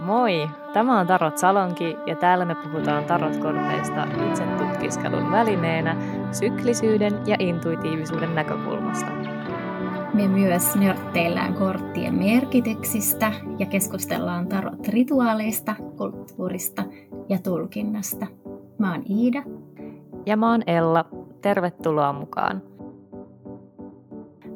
Moi! Tämä on Tarot Salonki ja täällä me puhutaan tarotkorteista itse tutkiskelun välineenä syklisyyden ja intuitiivisuuden näkökulmasta. Me myös nörtteillään korttien merkityksistä ja keskustellaan tarot-rituaaleista, kulttuurista ja tulkinnasta. Mä oon Iida. Ja mä oon Ella. Tervetuloa mukaan.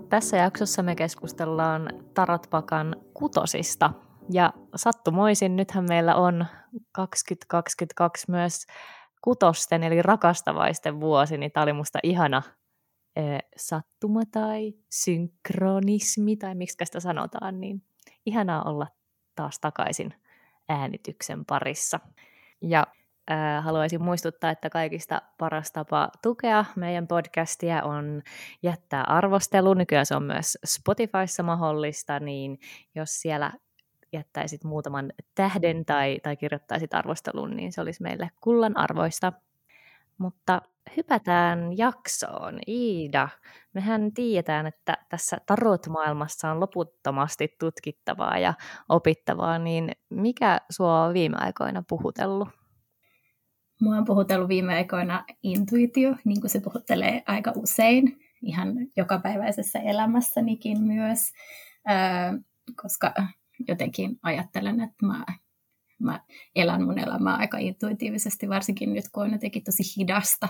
Tässä jaksossa me keskustellaan Tarotpakan kutosista – ja sattumoisin, nythän meillä on 2022 myös kutosten eli rakastavaisten vuosi, niin tämä oli musta ihana eh, sattuma tai synkronismi tai miksi sitä sanotaan, niin ihanaa olla taas takaisin äänityksen parissa. Ja haluaisin muistuttaa, että kaikista paras tapa tukea meidän podcastia on jättää arvostelu. Nykyään se on myös Spotifyssa mahdollista, niin jos siellä jättäisit muutaman tähden tai, tai kirjoittaisit arvostelun, niin se olisi meille kullan arvoista. Mutta hypätään jaksoon. Iida, mehän tiedetään, että tässä tarot-maailmassa on loputtomasti tutkittavaa ja opittavaa, niin mikä sua on viime aikoina puhutellut? Mua on puhutellut viime aikoina intuitio, niin kuin se puhuttelee aika usein, ihan jokapäiväisessä elämässänikin myös, koska jotenkin ajattelen, että mä, mä elän mun elämää aika intuitiivisesti, varsinkin nyt kun on jotenkin tosi hidasta,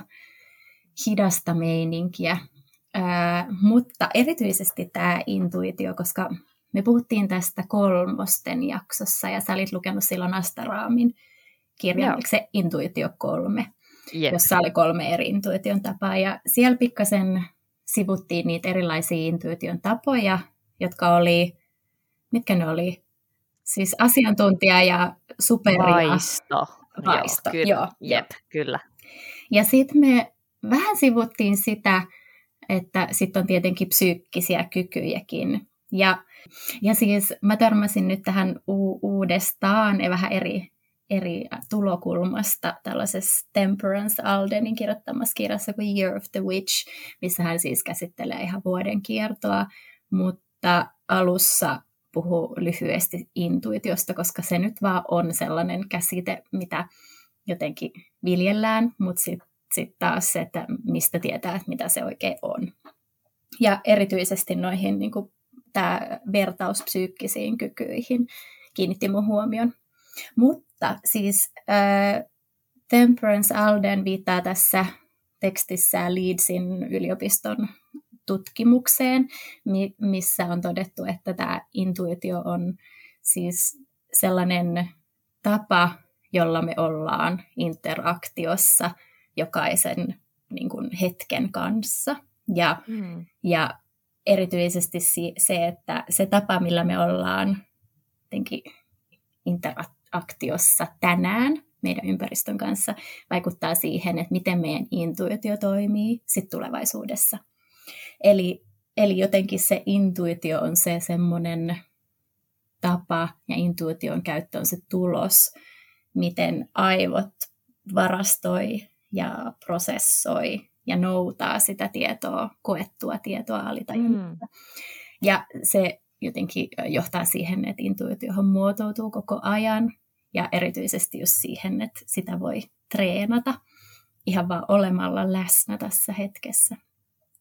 hidasta meininkiä. Ää, mutta erityisesti tämä intuitio, koska me puhuttiin tästä kolmosten jaksossa ja sä olit lukenut silloin Astaraamin kirjan, se Intuitio kolme, yep. jossa oli kolme eri intuition tapaa. Ja siellä pikkasen sivuttiin niitä erilaisia intuition tapoja, jotka oli mitkä ne oli? Siis asiantuntija ja super Vaisto. Vaisto, joo. Kyllä. joo. Jep, kyllä. Ja sitten me vähän sivuttiin sitä, että sitten on tietenkin psyykkisiä kykyjäkin. Ja, ja siis mä törmäsin nyt tähän u- uudestaan ja vähän eri, eri tulokulmasta tällaisessa Temperance Aldenin kirjoittamassa kirjassa kuin Year of the Witch, missä hän siis käsittelee ihan vuoden kiertoa, mutta alussa puhua lyhyesti intuitiosta, koska se nyt vaan on sellainen käsite, mitä jotenkin viljellään, mutta sitten sit taas se, että mistä tietää, että mitä se oikein on. Ja erityisesti noihin niin tämä vertaus psyykkisiin kykyihin kiinnitti mun huomion. Mutta siis äh, Temperance Alden viittaa tässä tekstissä Leedsin yliopiston tutkimukseen, missä on todettu, että tämä intuitio on siis sellainen tapa, jolla me ollaan interaktiossa jokaisen niin kuin, hetken kanssa. Ja, mm. ja erityisesti se, että se tapa, millä me ollaan interaktiossa tänään meidän ympäristön kanssa, vaikuttaa siihen, että miten meidän intuitio toimii sit tulevaisuudessa. Eli, eli jotenkin se intuitio on se semmoinen tapa ja intuition käyttö on se tulos, miten aivot varastoi ja prosessoi ja noutaa sitä tietoa, koettua tietoa alitajunnasta. Mm. Ja se jotenkin johtaa siihen, että intuitiohan muotoutuu koko ajan ja erityisesti just siihen, että sitä voi treenata ihan vaan olemalla läsnä tässä hetkessä.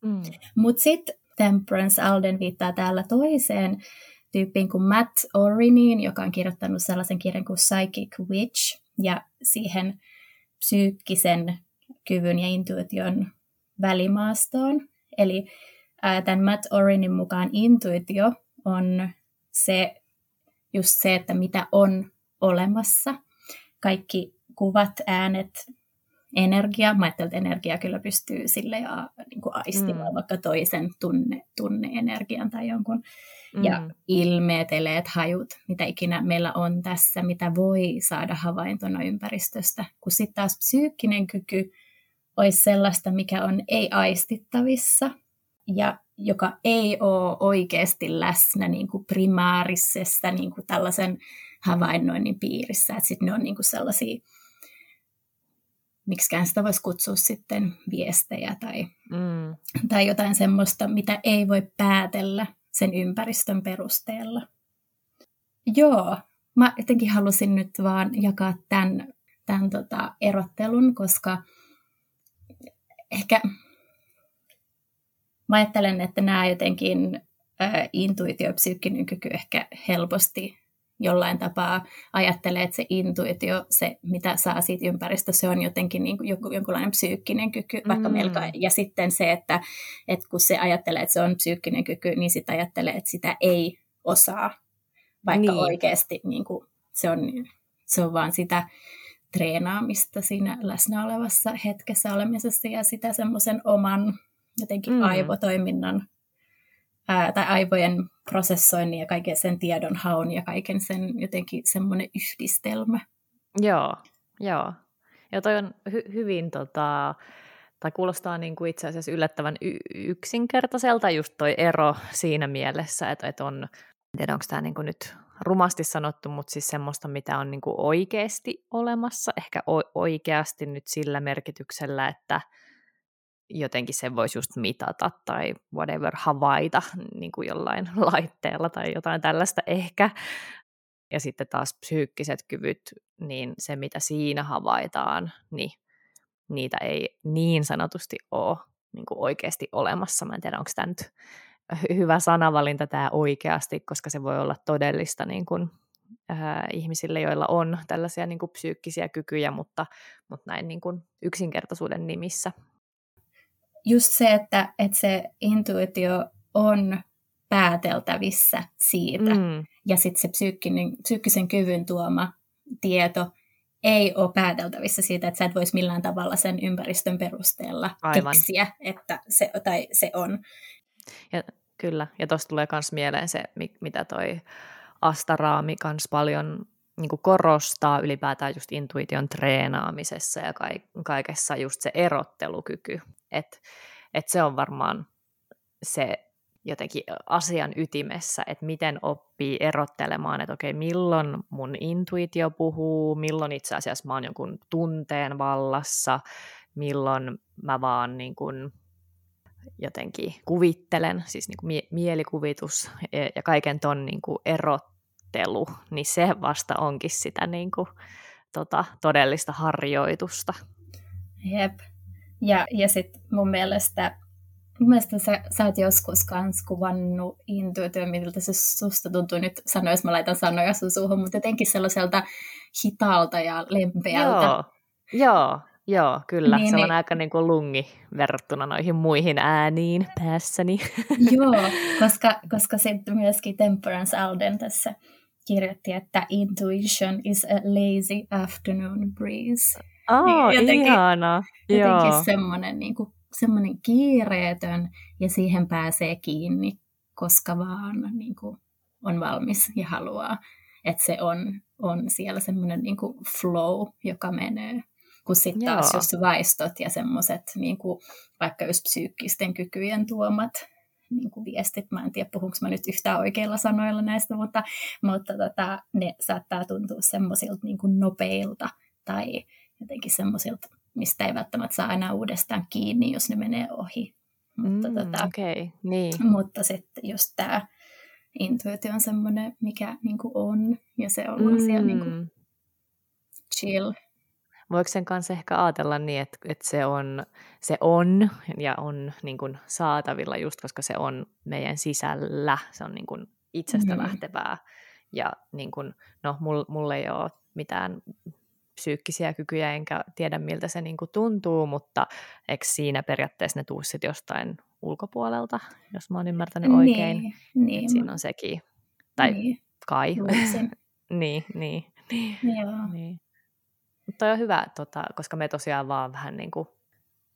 Mm. Mutta sitten Temperance Alden viittaa täällä toiseen tyyppiin kuin Matt Oriniin, joka on kirjoittanut sellaisen kirjan kuin Psychic Witch, ja siihen psyykkisen kyvyn ja intuition välimaastoon. Eli ää, tämän Matt Orinin mukaan intuitio on se, just se, että mitä on olemassa. Kaikki kuvat, äänet, energia. Mä ajattelin, että energia kyllä pystyy sille ja niin kuin aistimaan mm. vaikka toisen tunne, tunne-energian tai jonkun. Mm. Ja ilmeet, eleet, hajut, mitä ikinä meillä on tässä, mitä voi saada havaintona ympäristöstä. Kun sitten taas psyykkinen kyky olisi sellaista, mikä on ei-aistittavissa ja joka ei ole oikeasti läsnä niin kuin primaarisessa niin kuin tällaisen havainnoinnin piirissä. Sitten ne on niin kuin sellaisia miksikään sitä voisi kutsua sitten viestejä tai, mm. tai jotain semmoista, mitä ei voi päätellä sen ympäristön perusteella. Joo, mä jotenkin halusin nyt vaan jakaa tämän, tämän tota erottelun, koska ehkä mä ajattelen, että nämä jotenkin ä, intuitiopsyykkinen kyky ehkä helposti jollain tapaa ajattelee, että se intuitio, se mitä saa siitä ympäristöstä, se on jotenkin niin kuin jonkunlainen psyykkinen kyky, vaikka mm. melko, ja sitten se, että, että kun se ajattelee, että se on psyykkinen kyky, niin sitten ajattelee, että sitä ei osaa, vaikka niin. oikeasti niin kuin, se, on, se on vaan sitä treenaamista siinä läsnä olevassa hetkessä olemisessa ja sitä semmoisen oman jotenkin mm. aivotoiminnan ää, tai aivojen prosessoinnin ja kaiken sen tiedon haun ja kaiken sen jotenkin semmoinen yhdistelmä. Joo, joo. Ja toi on hy- hyvin tota, tai kuulostaa niin kuin itse asiassa yllättävän y- yksinkertaiselta just toi ero siinä mielessä, että, että on, en tiedä onko tämä niin kuin nyt rumasti sanottu, mutta siis semmoista, mitä on niin kuin oikeasti olemassa, ehkä o- oikeasti nyt sillä merkityksellä, että jotenkin sen voisi just mitata tai whatever havaita niin kuin jollain laitteella tai jotain tällaista ehkä. Ja sitten taas psyykkiset kyvyt, niin se mitä siinä havaitaan, niin niitä ei niin sanotusti ole niin kuin oikeasti olemassa. Mä en tiedä, onko tämä nyt hyvä sanavalinta tämä oikeasti, koska se voi olla todellista niin kuin, äh, ihmisille, joilla on tällaisia niin kuin psyykkisiä kykyjä, mutta, mutta näin niin kuin yksinkertaisuuden nimissä just se, että, että se intuitio on pääteltävissä siitä, mm. ja sitten se psyykkinen, psyykkisen kyvyn tuoma tieto ei ole pääteltävissä siitä, että sä et voisi millään tavalla sen ympäristön perusteella Aivan. keksiä, että se, tai se on. Ja, kyllä, ja tuosta tulee myös mieleen se, mitä toi Astaraami kans paljon niin korostaa ylipäätään just intuition treenaamisessa ja kaikessa just se erottelukyky, että et se on varmaan se jotenkin asian ytimessä, että miten oppii erottelemaan, että okei, milloin mun intuitio puhuu, milloin itse asiassa mä oon jonkun tunteen vallassa, milloin mä vaan niin kuin jotenkin kuvittelen, siis niin kuin mie- mielikuvitus ja, ja kaiken ton niin kuin erottelu, niin se vasta onkin sitä niin kuin, tota, todellista harjoitusta. Jep. Ja, ja sitten mun mielestä, mun mielestä sä, sä oot joskus kans kuvannut intuitio, miltä se susta tuntuu nyt sanoa, jos mä laitan sanoja sun suuhun, mutta jotenkin sellaiselta hitaalta ja lempeältä. Joo, joo, joo kyllä. Niin, se on niin, aika niin kuin lungi verrattuna noihin muihin ääniin päässäni. Joo, koska, koska sitten myöskin Temperance Alden tässä kirjoitti, että intuition is a lazy afternoon breeze. Oh, niin jotenkin, ihana. Jotenkin Joo. semmoinen, niin kuin, semmoinen kiireetön ja siihen pääsee kiinni, koska vaan niin kuin, on valmis ja haluaa. Että se on, on siellä semmoinen niin kuin flow, joka menee. Kun sitten taas just vaistot ja semmoiset niin vaikka just psyykkisten kykyjen tuomat niin kuin viestit. Mä en tiedä, puhunko mä nyt yhtään oikeilla sanoilla näistä, mutta, mutta tota, ne saattaa tuntua semmoisilta niin nopeilta tai jotenkin semmoisilta, mistä ei välttämättä saa enää uudestaan kiinni, jos ne menee ohi. Mutta, mm, tota, okay, niin. mutta sitten just tämä intuitio on semmoinen, mikä niin kuin on, ja se on mm. siellä niin kuin chill. Voiko sen kanssa ehkä ajatella niin, että, että se, on, se on ja on niin kuin saatavilla just, koska se on meidän sisällä, se on niin kuin itsestä mm. lähtevää. Ja niin kuin, no, mulle ei ole mitään psyykkisiä kykyjä, enkä tiedä miltä se niin kuin tuntuu, mutta eikö siinä periaatteessa ne tuu sitten jostain ulkopuolelta, jos mä oon ymmärtänyt niin, oikein. Niin. Siinä on sekin. Tai niin. kai. niin, niin. niin. Joo. niin. Mutta on hyvä, tota, koska me tosiaan vaan vähän niin kuin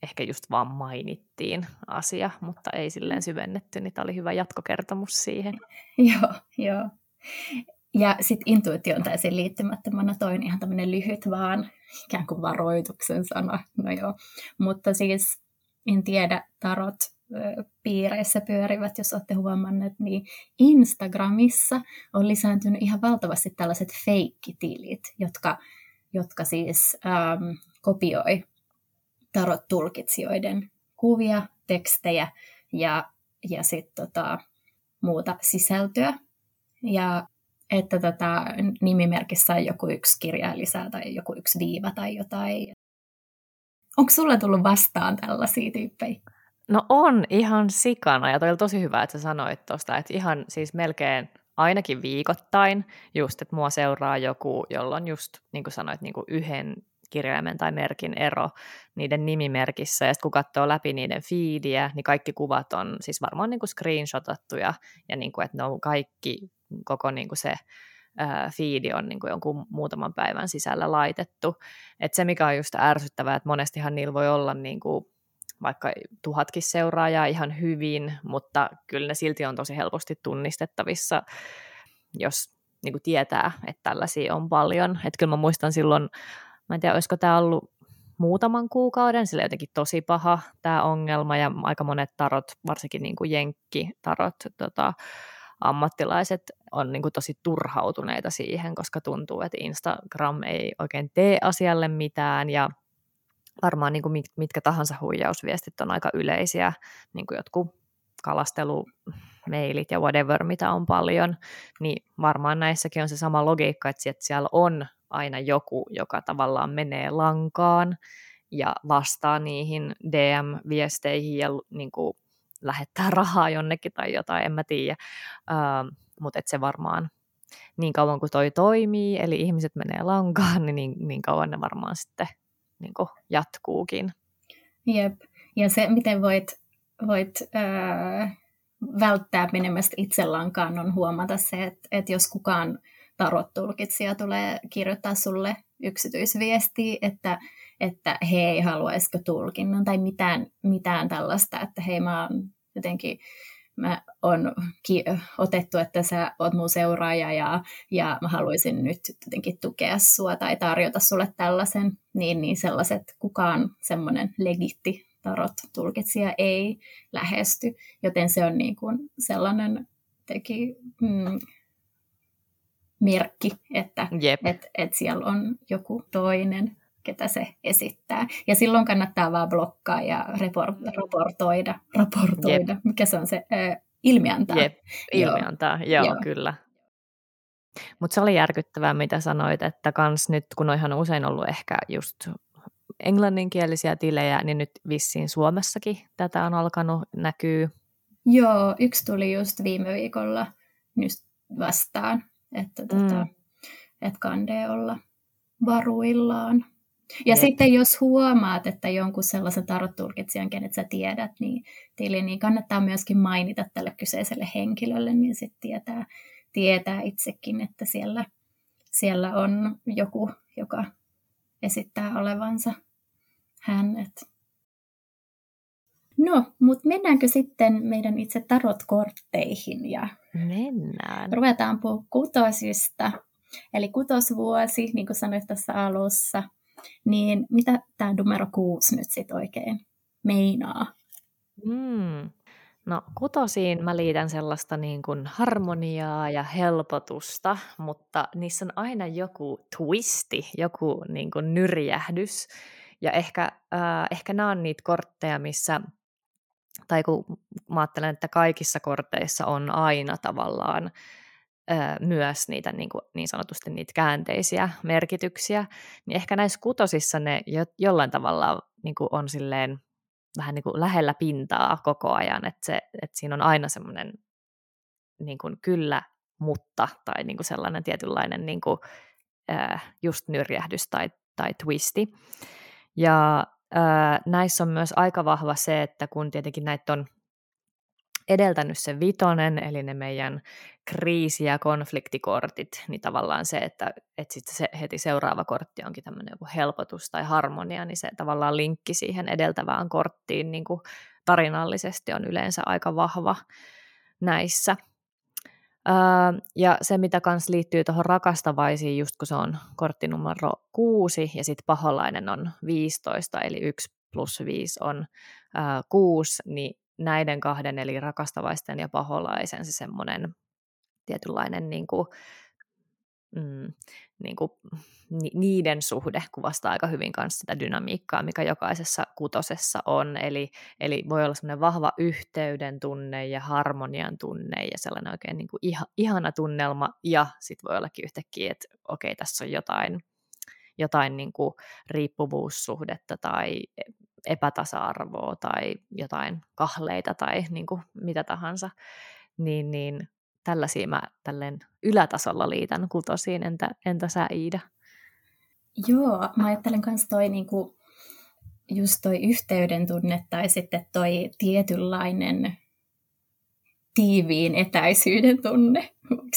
ehkä just vaan mainittiin asia, mutta ei silleen syvennetty, niin tämä oli hyvä jatkokertomus siihen. joo, joo. Ja sitten intuition täysin liittymättömänä toin ihan tämmöinen lyhyt vaan ikään kuin varoituksen sana. No joo. Mutta siis en tiedä, tarot piireissä pyörivät, jos olette huomanneet, niin Instagramissa on lisääntynyt ihan valtavasti tällaiset feikkitilit, jotka, jotka siis ähm, kopioi tarot-tulkitsijoiden kuvia, tekstejä ja, ja sitten tota, muuta sisältöä. Ja että tota, nimimerkissä on joku yksi kirja lisää tai joku yksi viiva tai jotain. Onko sulla tullut vastaan tällaisia tyyppejä? No on ihan sikana, ja toi oli tosi hyvä, että sä sanoit tuosta, että ihan siis melkein ainakin viikoittain, just, että mua seuraa joku, jolla on just, niin kuin sanoit, niin kuin yhden kirjaimen tai merkin ero niiden nimimerkissä, ja sitten kun katsoo läpi niiden feediä, niin kaikki kuvat on siis varmaan niin kuin screenshotattuja, ja niin kuin, että ne on kaikki, koko niin kuin se ää, feedi on niin kuin jonkun muutaman päivän sisällä laitettu. Et se, mikä on just ärsyttävää, että monestihan niillä voi olla niin kuin vaikka tuhatkin seuraajaa ihan hyvin, mutta kyllä ne silti on tosi helposti tunnistettavissa, jos niin kuin tietää, että tällaisia on paljon. Että kyllä mä muistan silloin, mä en tiedä, olisiko tämä ollut muutaman kuukauden, sillä jotenkin tosi paha tämä ongelma, ja aika monet tarot, varsinkin niin kuin jenkkitarot, tota, ammattilaiset on niin kuin tosi turhautuneita siihen, koska tuntuu, että Instagram ei oikein tee asialle mitään, ja varmaan niin kuin mitkä tahansa huijausviestit on aika yleisiä, niin kuin jotkut kalastelumeilit ja whatever, mitä on paljon, niin varmaan näissäkin on se sama logiikka, että siellä on aina joku, joka tavallaan menee lankaan ja vastaa niihin DM-viesteihin ja niin kuin lähettää rahaa jonnekin tai jotain, en mä tiedä, uh, mutta se varmaan niin kauan kuin toi toimii, eli ihmiset menee lankaan, niin, niin, niin kauan ne varmaan sitten niin kuin jatkuukin. Jep, ja se miten voit, voit ää, välttää menemästä itsellankaan on huomata se, että, että jos kukaan tarot-tulkitsija tulee kirjoittaa sulle yksityisviestiä, että, että hei, haluaisiko tulkinnan tai mitään, mitään tällaista, että hei, mä oon jotenkin mä on ki- otettu, että sä oot mun seuraaja ja, ja mä haluaisin nyt jotenkin tukea sua tai tarjota sulle tällaisen, niin, niin sellaiset kukaan semmoinen legitti tarot-tulkitsija ei lähesty, joten se on niin kuin sellainen teki, mm, merkki, että et, et siellä on joku toinen, ketä se esittää. Ja silloin kannattaa vaan blokkaa ja report, raportoida, raportoida. Yep. mikä se on se, äh, ilmiantaa. Jep, ilmiantaa, joo, joo, joo. kyllä. Mutta se oli järkyttävää, mitä sanoit, että kans nyt, kun on ihan usein ollut ehkä just englanninkielisiä tilejä, niin nyt vissiin Suomessakin tätä on alkanut näkyä. Joo, yksi tuli just viime viikolla nyt vastaan, että, tota, mm. tota, että kandee olla varuillaan. Ja Jep. sitten jos huomaat, että jonkun sellaisen tarot-tulkitsijan, kenet sä tiedät, niin, tili, niin kannattaa myöskin mainita tälle kyseiselle henkilölle, niin sitten tietää, tietää itsekin, että siellä, siellä on joku, joka esittää olevansa hänet. No, mutta mennäänkö sitten meidän itse tarotkortteihin ja Mennään. ruvetaan puhua kutosista. Eli kutosvuosi, niin kuin sanoit tässä alussa, niin mitä tämä numero kuusi nyt sitten oikein meinaa? Mm. No kutosiin mä liitän sellaista niin kuin harmoniaa ja helpotusta, mutta niissä on aina joku twisti, joku niin kuin nyrjähdys. Ja ehkä, äh, ehkä nämä on niitä kortteja, missä, tai kun mä ajattelen, että kaikissa korteissa on aina tavallaan myös niitä niin, kuin, niin sanotusti niitä käänteisiä merkityksiä, niin ehkä näissä kutosissa ne jo, jollain tavalla niin kuin on silleen vähän niin kuin lähellä pintaa koko ajan, että, se, että siinä on aina semmoinen niin kuin kyllä, mutta tai niin kuin sellainen tietynlainen niin kuin, äh, just nyrjähdys tai, tai twisti. Ja näissä on myös aika vahva se, että kun tietenkin näitä on edeltänyt se vitonen, eli ne meidän kriisi- ja konfliktikortit, niin tavallaan se, että, että sitten se heti seuraava kortti onkin tämmöinen joku helpotus tai harmonia, niin se tavallaan linkki siihen edeltävään korttiin niin kuin tarinallisesti on yleensä aika vahva näissä. Öö, ja se, mitä kans liittyy tuohon rakastavaisiin, just kun se on kortti numero 6 ja sitten paholainen on 15, eli 1 plus 5 on öö, 6, niin näiden kahden, eli rakastavaisten ja paholaisen, se semmoinen tietynlainen niin kuin, mm, niin kuin, ni, niiden suhde kuvastaa aika hyvin myös sitä dynamiikkaa, mikä jokaisessa kutosessa on. Eli, eli voi olla semmoinen vahva yhteyden tunne ja harmonian tunne ja sellainen oikein niin kuin iha, ihana tunnelma. Ja sitten voi ollakin yhtäkkiä, että okei, tässä on jotain, jotain niin kuin riippuvuussuhdetta tai epätasa-arvoa tai jotain kahleita tai niin kuin mitä tahansa, niin, niin tällaisia mä tälleen ylätasolla liitän kutosiin, entä, entä sä Iida? Joo, mä ajattelen myös toi niinku, just toi yhteyden tunne tai sitten toi tietynlainen tiiviin etäisyyden tunne,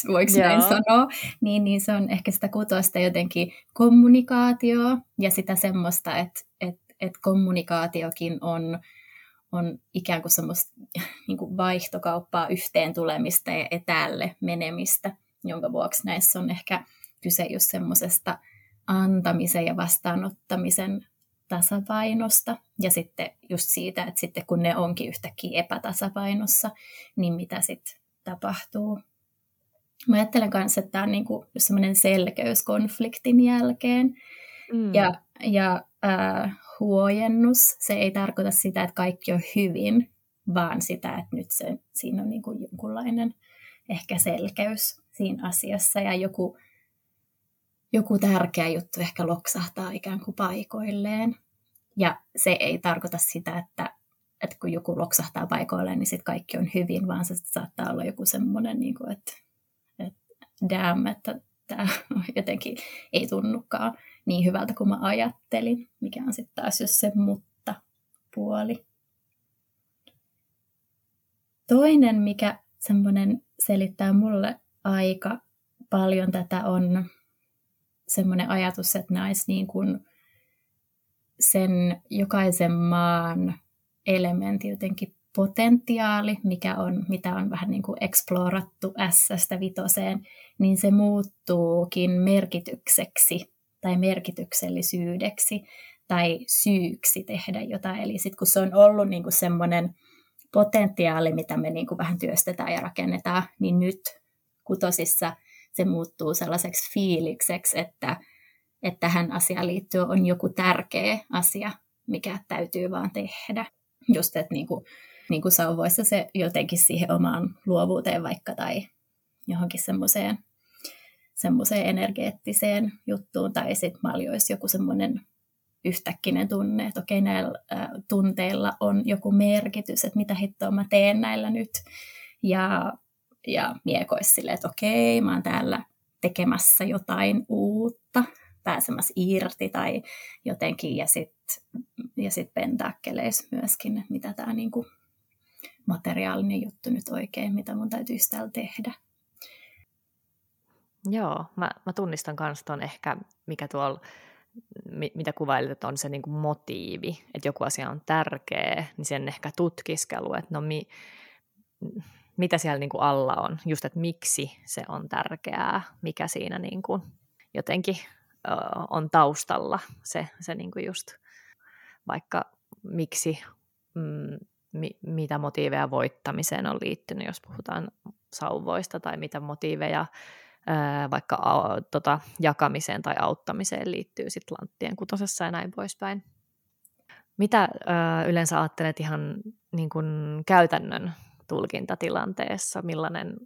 voiko näin sanoa, niin, niin se on ehkä sitä kutosta jotenkin kommunikaatio ja sitä semmoista, että et, et kommunikaatiokin on on ikään kuin semmoista niin kuin vaihtokauppaa yhteen tulemista ja etäälle menemistä, jonka vuoksi näissä on ehkä kyse just semmoisesta antamisen ja vastaanottamisen tasapainosta ja sitten just siitä, että sitten kun ne onkin yhtäkkiä epätasapainossa, niin mitä sitten tapahtuu. Mä ajattelen kanssa, että tämä on niin semmoinen selkeys konfliktin jälkeen. Mm. Ja, ja äh, huojennus. Se ei tarkoita sitä, että kaikki on hyvin, vaan sitä, että nyt se, siinä on niin kuin jonkunlainen ehkä selkeys siinä asiassa ja joku, joku tärkeä juttu ehkä loksahtaa ikään kuin paikoilleen. Ja se ei tarkoita sitä, että, että kun joku loksahtaa paikoilleen, niin sitten kaikki on hyvin, vaan se saattaa olla joku semmoinen, niin kuin, että, että damn, että tämä jotenkin ei tunnukaan niin hyvältä kuin mä ajattelin, mikä on sitten taas just se mutta-puoli. Toinen, mikä semmoinen selittää mulle aika paljon tätä, on semmoinen ajatus, että näis niin kuin sen jokaisen maan elementti jotenkin potentiaali, mikä on, mitä on vähän niin kuin eksplorattu S-stä vitoseen, niin se muuttuukin merkitykseksi tai merkityksellisyydeksi tai syyksi tehdä jotain. Eli sitten kun se on ollut niin kuin semmoinen potentiaali, mitä me niin kuin vähän työstetään ja rakennetaan, niin nyt kutosissa se muuttuu sellaiseksi fiilikseksi, että, että tähän asiaan liittyen on joku tärkeä asia, mikä täytyy vaan tehdä. Just, että niin kuin, niin kuin sauvoissa se jotenkin siihen omaan luovuuteen vaikka tai johonkin semmoiseen semmoiseen energeettiseen juttuun, tai sitten maljoissa joku semmoinen yhtäkkinen tunne, että okei, näillä tunteilla on joku merkitys, että mitä hittoa mä teen näillä nyt. Ja, ja miekois silleen, että okei, mä oon täällä tekemässä jotain uutta, pääsemässä irti tai jotenkin, ja sitten ja sit pentakkeleissä myöskin, että mitä tämä niinku materiaalinen juttu nyt oikein, mitä mun täytyisi täällä tehdä. Joo, mä, mä tunnistan myös tuon ehkä, mikä tuolla, mitä kuvailit, että on se niin kuin motiivi, että joku asia on tärkeä, niin sen ehkä tutkiskelu, että no mi, mitä siellä niin kuin alla on, just että miksi se on tärkeää, mikä siinä niin jotenkin ö, on taustalla, se, se niin kuin just vaikka miksi, mm, mi, mitä motiiveja voittamiseen on liittynyt, jos puhutaan sauvoista, tai mitä motiiveja vaikka tota, jakamiseen tai auttamiseen liittyy sitten lanttien kutosessa ja näin poispäin. Mitä ö, yleensä ajattelet ihan niin kun, käytännön tulkintatilanteessa, millainen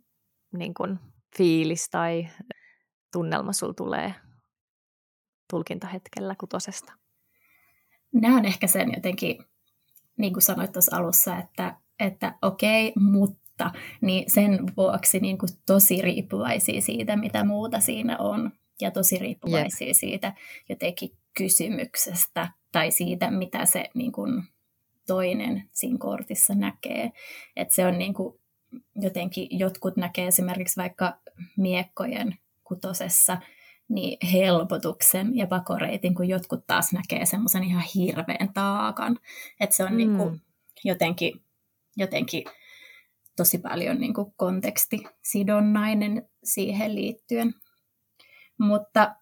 niin kun, fiilis tai tunnelma sulla tulee tulkintahetkellä kutosesta? Nämä on ehkä sen jotenkin, niin kuin sanoit tuossa alussa, että, että okei, mutta mutta niin sen vuoksi niin kuin tosi riippuvaisia siitä, mitä muuta siinä on, ja tosi riippuvaisia yep. siitä jotenkin kysymyksestä tai siitä, mitä se niin kuin toinen siinä kortissa näkee. että se on niin kuin jotenkin, jotkut näkee esimerkiksi vaikka miekkojen kutosessa, niin helpotuksen ja pakoreitin, kun jotkut taas näkee semmoisen ihan hirveän taakan. Että se on mm. niin kuin jotenkin, jotenkin tosi paljon niin kuin kontekstisidonnainen siihen liittyen. Mutta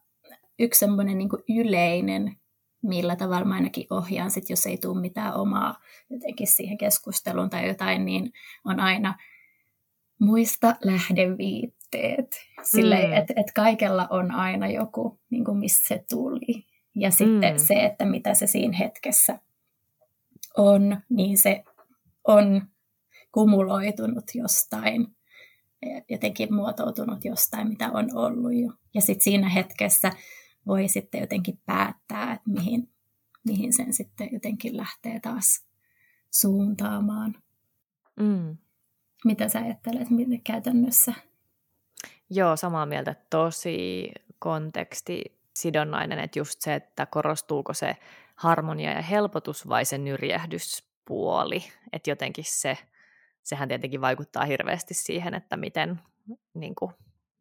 yksi semmoinen niin yleinen, millä tavalla mä ainakin ohjaan, sit, jos ei tule mitään omaa jotenkin siihen keskusteluun tai jotain, niin on aina muista lähdeviitta. Teet. Silleen, mm. että et kaikella on aina joku, niin kuin missä se tuli. Ja sitten mm. se, että mitä se siinä hetkessä on, niin se on kumuloitunut jostain, jotenkin muotoutunut jostain, mitä on ollut jo. Ja sitten siinä hetkessä voi sitten jotenkin päättää, että mihin, mihin sen sitten jotenkin lähtee taas suuntaamaan. Mm. Mitä sä ajattelet miten käytännössä? Joo, samaa mieltä. Tosi konteksti sidonnainen, että just se, että korostuuko se harmonia ja helpotus vai se nyrjähdyspuoli. Että jotenkin se, sehän tietenkin vaikuttaa hirveästi siihen, että miten, niin kuin,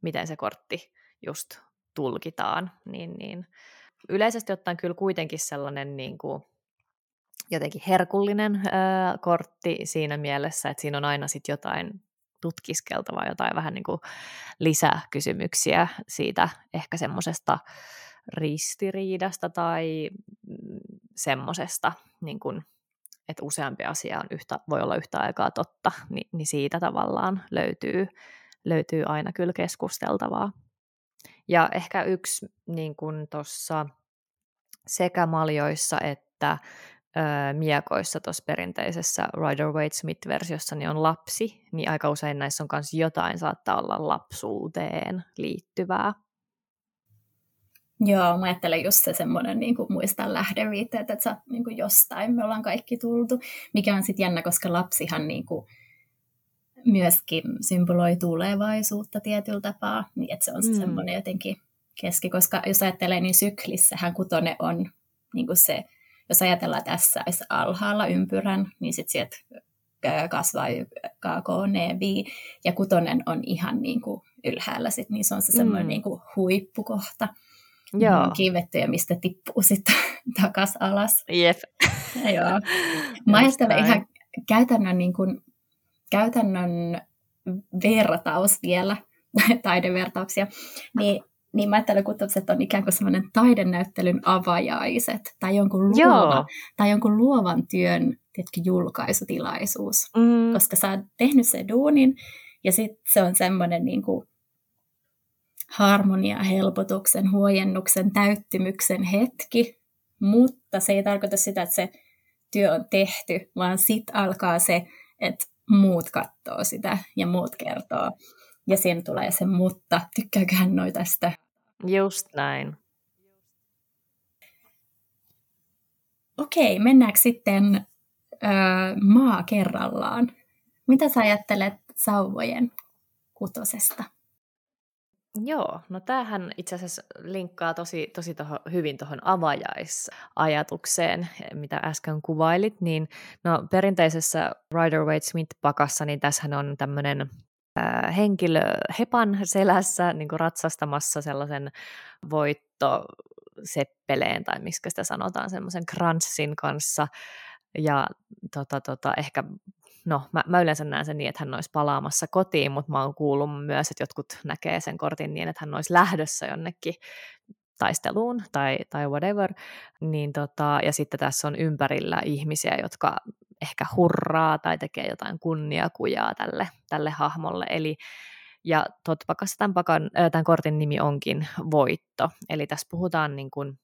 miten se kortti just tulkitaan. Niin, niin. Yleisesti ottaen kyllä kuitenkin sellainen niin kuin, jotenkin herkullinen ö, kortti siinä mielessä, että siinä on aina sit jotain tutkiskeltavaa, jotain vähän niin kuin lisäkysymyksiä siitä ehkä semmoisesta ristiriidasta tai mm, semmoisesta, niin kuin, että useampi asia on yhtä, voi olla yhtä aikaa totta, niin, niin siitä tavallaan löytyy, löytyy aina kyllä keskusteltavaa. Ja ehkä yksi niin tuossa sekä maljoissa että miekoissa tuossa perinteisessä Rider-Waite-Smith-versiossa niin on lapsi, niin aika usein näissä on myös jotain saattaa olla lapsuuteen liittyvää. Joo, mä ajattelen just se semmoinen niin kuin muistaa lähdeviitteet, että sä niin kuin jostain me ollaan kaikki tultu, mikä on sitten jännä, koska lapsihan niin kuin myöskin symboloi tulevaisuutta tietyllä tapaa, niin että se on mm. semmoinen jotenkin keski, koska jos ajattelee, niin syklissähän kutonen on niin kuin se jos ajatellaan tässä olisi alhaalla ympyrän, niin sitten sieltä kasvaa KK, nevi, ja kutonen on ihan niin kuin ylhäällä, sit, niin se on se semmoinen mm. niin kuin huippukohta. Joo. Kivetty ja mistä tippuu sitten takas alas. Jep. Joo. Mä ajattelen ihan käytännön, niin kuin, käytännön vertaus vielä, taidevertauksia, niin niin mä ajattelen kutupset on ikään kuin semmoinen taidenäyttelyn avajaiset tai jonkun, luova, tai jonkun luovan työn tietenkin julkaisutilaisuus. Mm. Koska sä oot tehnyt sen duunin ja sitten se on semmoinen niin kuin harmonia, helpotuksen, huojennuksen, täyttymyksen hetki, mutta se ei tarkoita sitä, että se työ on tehty, vaan sitten alkaa se, että muut katsoo sitä ja muut kertoo. Ja siinä tulee se mutta, tykkääköhän noi tästä? Just näin. Okei, mennäänkö sitten ö, maa kerrallaan? Mitä sä ajattelet sauvojen kutosesta? Joo, no tämähän itse asiassa linkkaa tosi, tosi toho, hyvin tuohon avajaisajatukseen, mitä äsken kuvailit, niin no, perinteisessä Rider-Waite-Smith-pakassa, niin tässähän on tämmöinen henkilö hepan selässä niin kuin ratsastamassa sellaisen voittoseppeleen, tai miksi sitä sanotaan, semmoisen kranssin kanssa. Ja tota, tota, ehkä, no mä, mä yleensä näen sen niin, että hän olisi palaamassa kotiin, mutta mä oon kuullut myös, että jotkut näkee sen kortin niin, että hän olisi lähdössä jonnekin taisteluun tai, tai whatever, niin tota, ja sitten tässä on ympärillä ihmisiä, jotka ehkä hurraa tai tekee jotain kunniakujaa tälle, tälle hahmolle. Eli, ja tottapakassa tämän, pakan, tämän kortin nimi onkin voitto. Eli tässä puhutaan niin kuin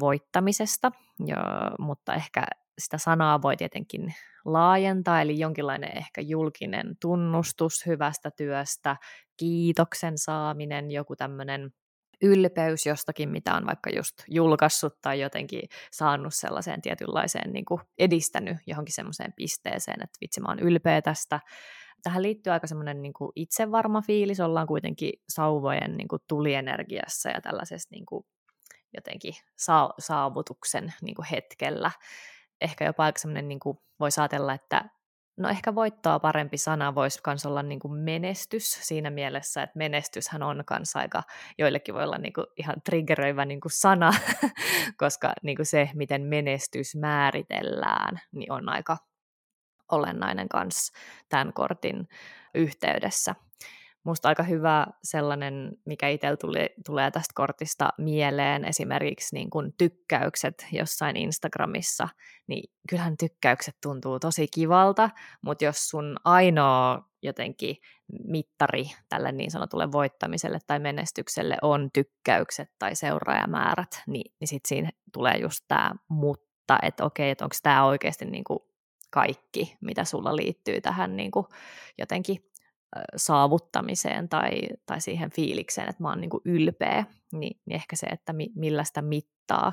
voittamisesta, jo, mutta ehkä sitä sanaa voi tietenkin laajentaa, eli jonkinlainen ehkä julkinen tunnustus hyvästä työstä, kiitoksen saaminen, joku tämmöinen ylpeys jostakin, mitä on vaikka just julkaissut tai jotenkin saanut sellaiseen tietynlaiseen niin kuin edistänyt johonkin semmoiseen pisteeseen, että vitsi mä oon ylpeä tästä. Tähän liittyy aika semmoinen niin itsevarma fiilis, ollaan kuitenkin sauvojen niin kuin tulienergiassa ja tällaisessa niin kuin jotenkin saavutuksen niin kuin hetkellä. Ehkä jopa aika semmoinen, niin voisi ajatella, että No ehkä voittoa parempi sana voisi myös olla niin kuin menestys siinä mielessä, että menestyshän on myös aika, joillekin voi olla niin kuin ihan triggeröivä niin kuin sana, koska niin kuin se, miten menestys määritellään, niin on aika olennainen kanssa tämän kortin yhteydessä musta aika hyvä sellainen, mikä itsellä tuli, tulee tästä kortista mieleen, esimerkiksi niin kuin tykkäykset jossain Instagramissa, niin kyllähän tykkäykset tuntuu tosi kivalta, mutta jos sun ainoa jotenkin mittari tälle niin sanotulle voittamiselle tai menestykselle on tykkäykset tai seuraajamäärät, niin, niin sitten siinä tulee just tämä mutta, että okei, että onko tämä oikeasti niin kuin kaikki, mitä sulla liittyy tähän niin jotenkin saavuttamiseen tai, tai siihen fiilikseen, että mä oon niin kuin ylpeä, niin, niin ehkä se, että mi, millä sitä mittaa.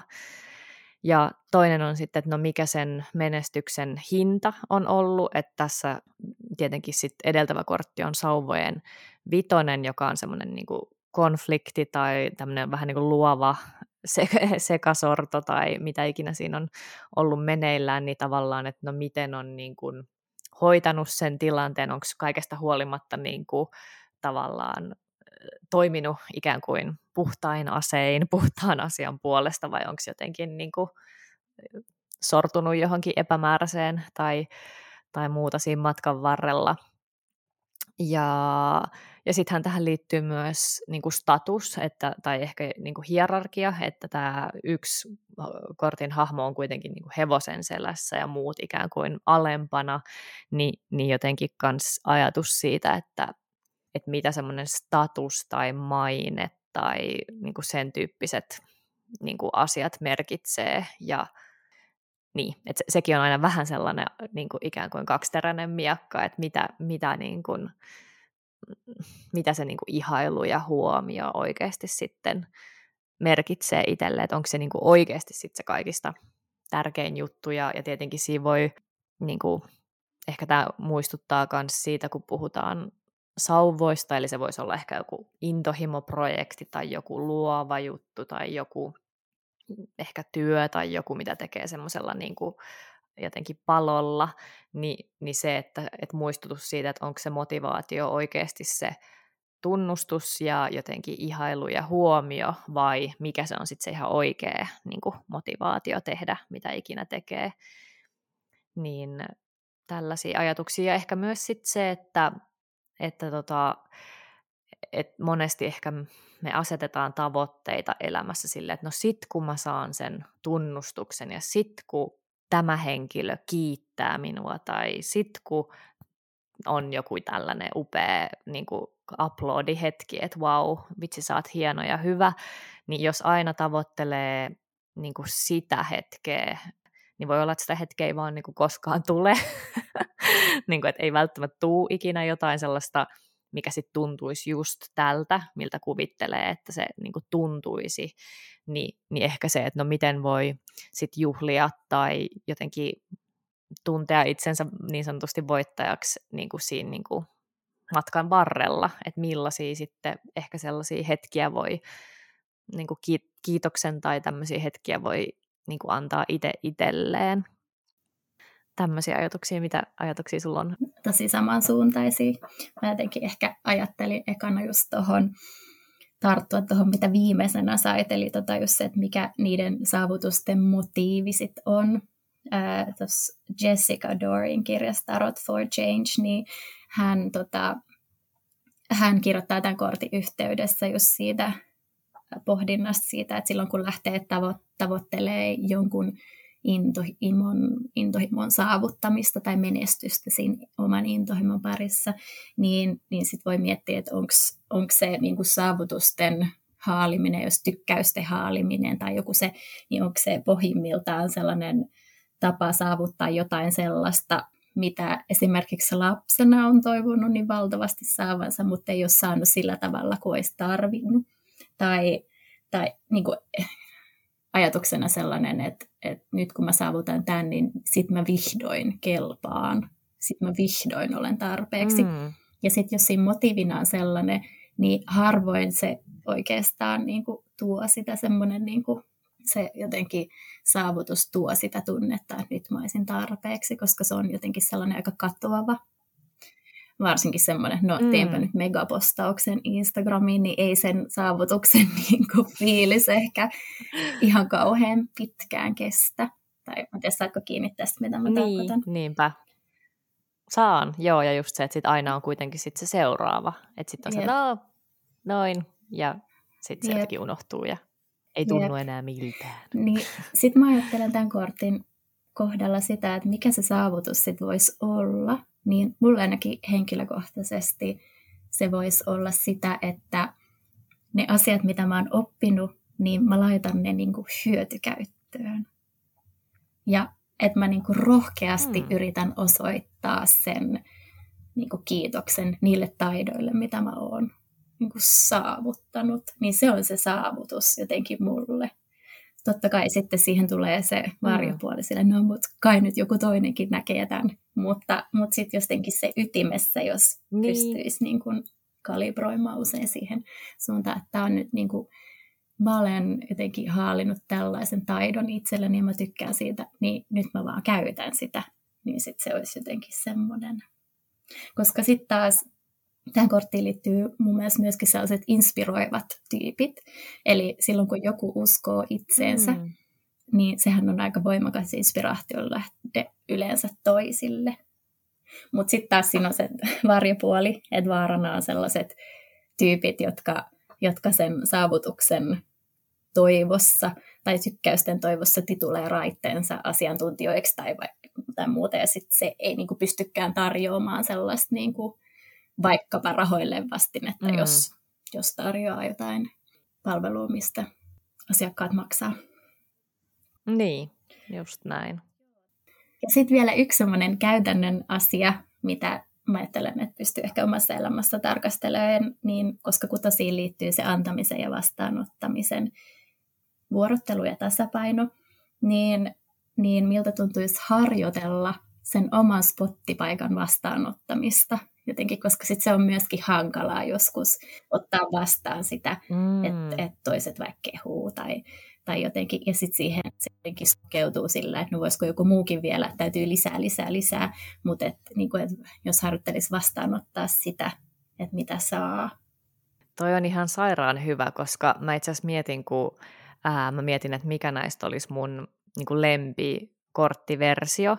Ja toinen on sitten, että no mikä sen menestyksen hinta on ollut, että tässä tietenkin sitten edeltävä kortti on sauvojen vitonen, joka on semmoinen niin konflikti tai tämmöinen vähän niin kuin luova sekasorto tai mitä ikinä siinä on ollut meneillään, niin tavallaan, että no miten on niin kuin hoitanut sen tilanteen, onko kaikesta huolimatta niin kuin tavallaan toiminut ikään kuin puhtain asein, puhtaan asian puolesta vai onko jotenkin niin kuin sortunut johonkin epämääräiseen tai, tai muuta siinä matkan varrella. Ja, ja sittenhän tähän liittyy myös niin kuin status että, tai ehkä niin kuin hierarkia, että tämä yksi kortin hahmo on kuitenkin niin kuin hevosen selässä ja muut ikään kuin alempana, niin, niin jotenkin myös ajatus siitä, että, että mitä semmoinen status tai maine tai niin kuin sen tyyppiset niin kuin asiat merkitsee ja niin, että se, sekin on aina vähän sellainen niin kuin ikään kuin kaksiteräinen miakka, että mitä, mitä, niin kuin, mitä se niin kuin ihailu ja huomio oikeasti sitten merkitsee itselle, että onko se niin kuin oikeasti sitten se kaikista tärkein juttu. Ja, ja tietenkin siinä voi niin kuin, ehkä tämä muistuttaa myös siitä, kun puhutaan sauvoista, eli se voisi olla ehkä joku intohimoprojekti tai joku luova juttu tai joku ehkä työ tai joku, mitä tekee semmoisella niin kuin jotenkin palolla, niin, niin se, että, että muistutus siitä, että onko se motivaatio oikeasti se tunnustus ja jotenkin ihailu ja huomio, vai mikä se on sitten se ihan oikea niin kuin motivaatio tehdä, mitä ikinä tekee. Niin tällaisia ajatuksia. Ja ehkä myös sit se, että, että tota, et monesti ehkä me asetetaan tavoitteita elämässä sille, että no sit kun mä saan sen tunnustuksen ja sit kun tämä henkilö kiittää minua tai sit kun on joku tällainen upea niin kuin uploadi-hetki, että wow, vitsi sä oot hieno ja hyvä, niin jos aina tavoittelee niin kuin sitä hetkeä, niin voi olla, että sitä hetkeä ei vaan niin kuin koskaan tule. niin kuin, että ei välttämättä tuu ikinä jotain sellaista mikä sitten tuntuisi just tältä, miltä kuvittelee, että se niin kuin tuntuisi, niin, niin ehkä se, että no miten voi sitten juhlia tai jotenkin tuntea itsensä niin sanotusti voittajaksi niin kuin siinä niin kuin matkan varrella, että millaisia sitten ehkä sellaisia hetkiä voi, niin kuin kiitoksen tai tämmöisiä hetkiä voi niin kuin antaa itse itselleen tämmöisiä ajatuksia, mitä ajatuksia sulla on? Tosi samansuuntaisia. Mä jotenkin ehkä ajattelin ekana just tuohon tarttua tuohon, mitä viimeisenä sait, eli tota just se, että mikä niiden saavutusten motiivi sit on. Tuossa Jessica Dorin kirjasta Tarot for Change, niin hän, tota, hän kirjoittaa tämän kortin yhteydessä just siitä pohdinnasta siitä, että silloin kun lähtee tavo- tavoittelee jonkun intohimon, intohimon saavuttamista tai menestystä siinä oman intohimon parissa, niin, niin sitten voi miettiä, että onko se niin kuin saavutusten haaliminen, jos tykkäysten haaliminen tai joku se, niin onko se pohjimmiltaan sellainen tapa saavuttaa jotain sellaista, mitä esimerkiksi lapsena on toivonut niin valtavasti saavansa, mutta ei ole saanut sillä tavalla kuin olisi tarvinnut. Tai, tai niin kuin, ajatuksena sellainen, että, että nyt kun mä saavutan tämän, niin sit mä vihdoin kelpaan. Sitten mä vihdoin olen tarpeeksi. Mm. Ja sitten jos siinä motiivina on sellainen, niin harvoin se oikeastaan niin kuin, tuo sitä semmoinen, niin kuin, se jotenkin saavutus tuo sitä tunnetta, että nyt mä olisin tarpeeksi, koska se on jotenkin sellainen aika katoava varsinkin semmoinen, no mm. teenpä nyt megapostauksen Instagramiin, niin ei sen saavutuksen niin kuin, fiilis ehkä ihan kauhean pitkään kestä. Tai mä tiedä, saatko kiinni tästä, mitä mä niin, tarkoitan. Niinpä. Saan, joo, ja just se, että sit aina on kuitenkin sit se seuraava. Että sitten on se, no, noin, ja sitten se jotenkin unohtuu ja ei tunnu Jep. enää miltään. Niin, sitten mä ajattelen tämän kortin kohdalla sitä, että mikä se saavutus sitten voisi olla. Niin mulle ainakin henkilökohtaisesti se voisi olla sitä, että ne asiat, mitä mä oon oppinut, niin mä laitan ne niin kuin hyötykäyttöön. Ja että mä niin kuin rohkeasti mm. yritän osoittaa sen niin kuin kiitoksen niille taidoille, mitä mä oon niin kuin saavuttanut. Niin se on se saavutus jotenkin mulle. Totta kai sitten siihen tulee se varjopuoli sille, no mutta kai nyt joku toinenkin näkee tämän. Mutta, mutta sitten jotenkin se ytimessä, jos niin. pystyisi niin kuin kalibroimaan usein siihen suuntaan, että tämä on nyt niin kuin, mä olen jotenkin haalinut tällaisen taidon itselleni ja mä tykkään siitä, niin nyt mä vaan käytän sitä. Niin sitten se olisi jotenkin semmoinen. Koska sitten taas tähän korttiin liittyy mun mielestä myöskin sellaiset inspiroivat tyypit. Eli silloin kun joku uskoo itseensä, mm. niin sehän on aika voimakas inspiraation lähde yleensä toisille. Mutta sitten taas siinä on se varjopuoli, että vaarana on sellaiset tyypit, jotka, jotka sen saavutuksen toivossa tai tykkäysten toivossa tituleeraa ittensä asiantuntijoiksi tai, tai muuta, ja sitten se ei niinku pystykään tarjoamaan sellaista niinku, vaikkapa rahoille vastinetta, mm. jos, jos tarjoaa jotain palvelua, mistä asiakkaat maksaa. Niin, just näin. Ja sitten vielä yksi sellainen käytännön asia, mitä mä ajattelen, että pystyy ehkä omassa elämässä tarkastelemaan, niin koska kutosiin liittyy se antamisen ja vastaanottamisen vuorottelu ja tasapaino, niin, niin miltä tuntuisi harjoitella sen oman spottipaikan vastaanottamista jotenkin, koska sit se on myöskin hankalaa joskus ottaa vastaan sitä, mm. että et toiset vaikka kehuu tai, tai jotenkin, ja sitten siihen se jotenkin sukeutuu sillä, että no voisiko joku muukin vielä, täytyy lisää, lisää, lisää, mutta et, niin kuin, et jos harjoittelisi vastaanottaa sitä, että mitä saa. Toi on ihan sairaan hyvä, koska mä itse asiassa mietin, kun ää, mä mietin, että mikä näistä olisi mun niin kuin lempikorttiversio.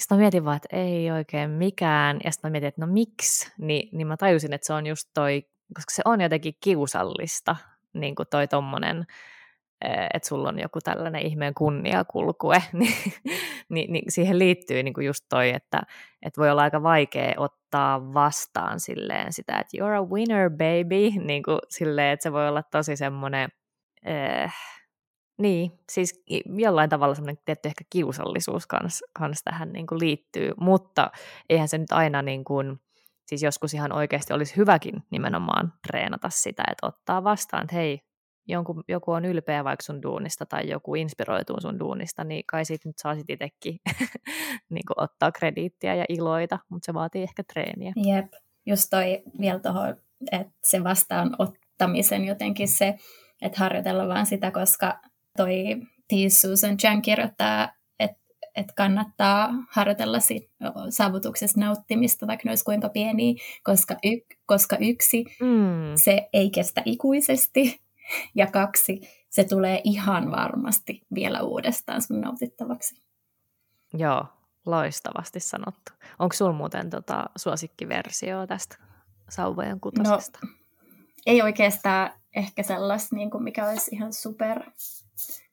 Sitten mä mietin vaan, että ei oikein mikään. Ja sitten mä mietin, että no miksi? Ni, niin mä tajusin, että se on just toi, koska se on jotenkin kiusallista, niin kuin toi tommonen, että sulla on joku tällainen ihmeen kunniakulkue, niin, niin, niin siihen liittyy niin kuin just toi, että, että voi olla aika vaikea ottaa vastaan silleen sitä, että you're a winner baby, niin kuin silleen, että se voi olla tosi semmoinen, äh, niin, siis jollain tavalla semmoinen tietty ehkä kiusallisuus kans, kans tähän niin kuin liittyy, mutta eihän se nyt aina niin kuin, siis joskus ihan oikeasti olisi hyväkin nimenomaan treenata sitä, että ottaa vastaan, että hei, jonkun, joku on ylpeä vaikka sun duunista tai joku inspiroituu sun duunista, niin kai siitä nyt saa sitten itsekin niin ottaa krediittiä ja iloita, mutta se vaatii ehkä treeniä. Jep, just toi vielä tuohon, että se vastaanottamisen jotenkin se, että harjoitella vaan sitä, koska toi T. Susan Chan kirjoittaa, että et kannattaa harjoitella sit saavutuksesta nauttimista, vaikka ne olisi kuinka pieniä, koska, y, koska yksi, mm. se ei kestä ikuisesti, ja kaksi, se tulee ihan varmasti vielä uudestaan sun nautittavaksi. Joo, loistavasti sanottu. Onko sulla muuten tota suosikkiversio tästä sauvojen kutosesta? No, ei oikeastaan ehkä sellaista, niin kuin mikä olisi ihan super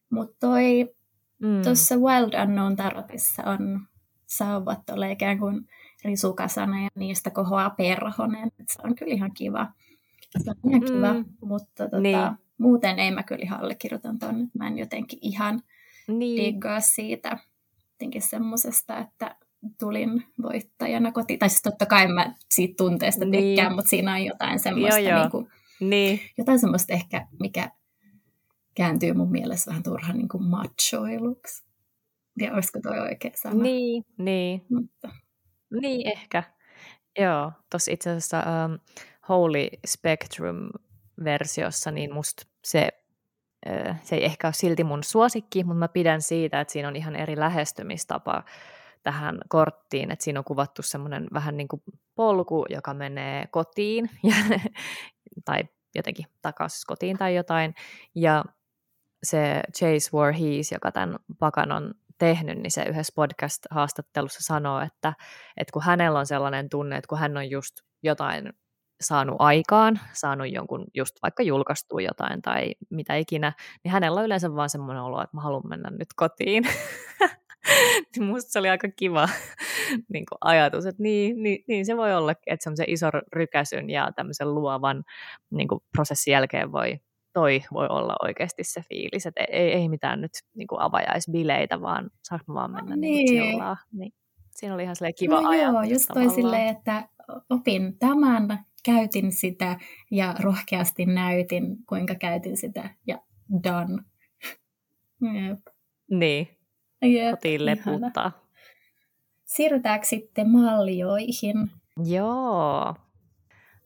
mutta toi mm. tuossa Wild Unknown Tarotissa on sauvat ole ikään kuin risukasana ja niistä kohoaa perhonen. Se on kyllä ihan kiva. Se on ihan kiva, mm. mutta tota, niin. muuten ei mä kyllä ihan allekirjoitan tuonne. Mä en jotenkin ihan niin. diggaa siitä jotenkin semmosesta, että tulin voittajana kotiin. Tai siis totta kai mä siitä tunteesta niin. tykkään, mutta siinä on jotain semmoista, joo, joo. Niin kuin, niin. jotain semmoista ehkä, mikä kääntyy mun mielessä vähän turhan niin kuin machoiluksi. Ja olisiko toi oikea sana? Niin, niin. Mutta. Niin, ehkä. Joo, tuossa itse asiassa um, Holy Spectrum-versiossa, niin musta se, uh, se ei ehkä ole silti mun suosikki, mutta mä pidän siitä, että siinä on ihan eri lähestymistapa tähän korttiin, että siinä on kuvattu semmoinen vähän niin kuin polku, joka menee kotiin ja, tai jotenkin takaisin kotiin tai jotain, ja se Chase Warhees, joka tämän pakan on tehnyt, niin se yhdessä podcast-haastattelussa sanoo, että, että kun hänellä on sellainen tunne, että kun hän on just jotain saanut aikaan, saanut jonkun just vaikka julkaistua jotain tai mitä ikinä, niin hänellä on yleensä vaan semmoinen olo, että mä haluan mennä nyt kotiin. Niin musta se oli aika kiva niin ajatus, että niin, niin, niin, se voi olla, että semmoisen ison rykäsyn ja tämmöisen luovan niin prosessin jälkeen voi, toi voi olla oikeasti se fiilis, että ei, ei mitään nyt niin kuin avajaisbileitä, vaan saanko vaan mennä niin. Niin kuin niin siinä oli ihan kiva no ajatus. Joo, just toi silleen, että opin tämän, käytin sitä ja rohkeasti näytin, kuinka käytin sitä ja done. Jep. Niin, Jep, kotiin leputtaa. Siirrytäänkö sitten maljoihin? Joo,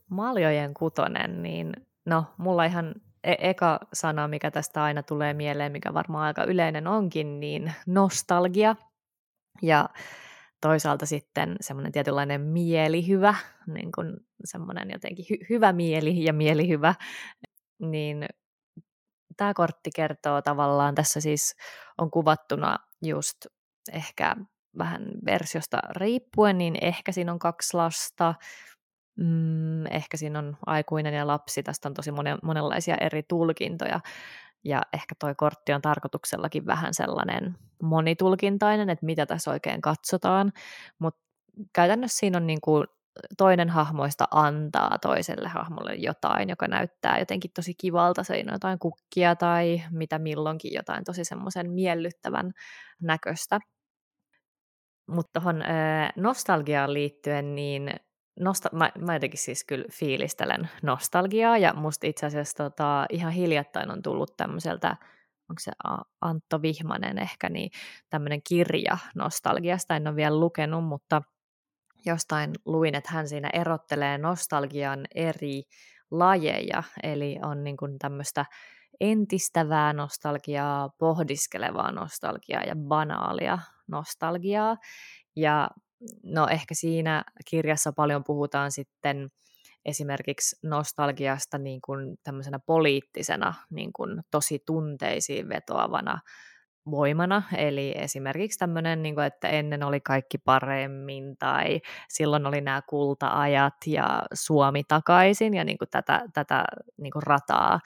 maljojen kutonen, niin no mulla ihan e- eka sana, mikä tästä aina tulee mieleen, mikä varmaan aika yleinen onkin, niin nostalgia. Ja toisaalta sitten semmoinen tietynlainen mielihyvä, niin kuin semmoinen jotenkin hy- hyvä mieli ja mielihyvä, niin tämä kortti kertoo tavallaan, tässä siis on kuvattuna just ehkä vähän versiosta riippuen, niin ehkä siinä on kaksi lasta, mm, ehkä siinä on aikuinen ja lapsi, tästä on tosi monen, monenlaisia eri tulkintoja, ja ehkä toi kortti on tarkoituksellakin vähän sellainen monitulkintainen, että mitä tässä oikein katsotaan, mutta käytännössä siinä on niin kuin toinen hahmoista antaa toiselle hahmolle jotain, joka näyttää jotenkin tosi kivalta, se on jotain kukkia tai mitä milloinkin jotain tosi semmoisen miellyttävän näköistä. Mutta tuohon nostalgiaan liittyen, niin Nosta- mä, mä jotenkin siis kyllä fiilistelen nostalgiaa ja musta itse asiassa tota, ihan hiljattain on tullut tämmöiseltä, onko se Antto Vihmanen ehkä, niin tämmöinen kirja nostalgiasta, en ole vielä lukenut, mutta jostain luin, että hän siinä erottelee nostalgian eri lajeja, eli on niin kuin tämmöistä entistävää nostalgiaa, pohdiskelevaa nostalgiaa ja banaalia nostalgiaa. Ja no ehkä siinä kirjassa paljon puhutaan sitten esimerkiksi nostalgiasta niin kuin tämmöisenä poliittisena, niin kuin tosi tunteisiin vetoavana voimana, eli esimerkiksi tämmöinen, niin kuin, että ennen oli kaikki paremmin, tai silloin oli nämä kulta-ajat ja Suomi takaisin, ja niin kuin tätä, tätä niin kuin rataa.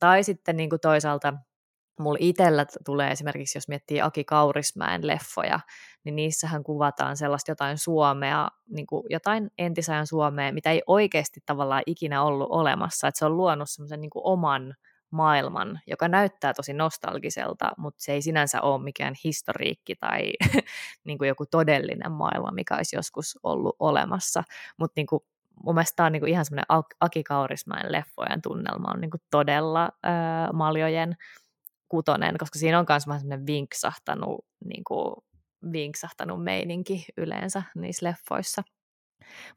Tai sitten niin kuin toisaalta mulla itsellä tulee esimerkiksi, jos miettii Aki Kaurismäen leffoja, niin niissähän kuvataan sellaista jotain Suomea, niin kuin jotain entisajan Suomea, mitä ei oikeasti tavallaan ikinä ollut olemassa, että se on luonut semmoisen niin oman maailman, joka näyttää tosi nostalgiselta, mutta se ei sinänsä ole mikään historiikki tai niin kuin joku todellinen maailma, mikä olisi joskus ollut olemassa. Mutta niin kuin, mun mielestä tämä on niin kuin ihan semmoinen Aki Kaurismäen leffojen tunnelma, on niin kuin todella äh, maljojen kutonen, koska siinä on myös vähän semmoinen vinksahtanut, niin kuin, vinksahtanut meininki yleensä niissä leffoissa.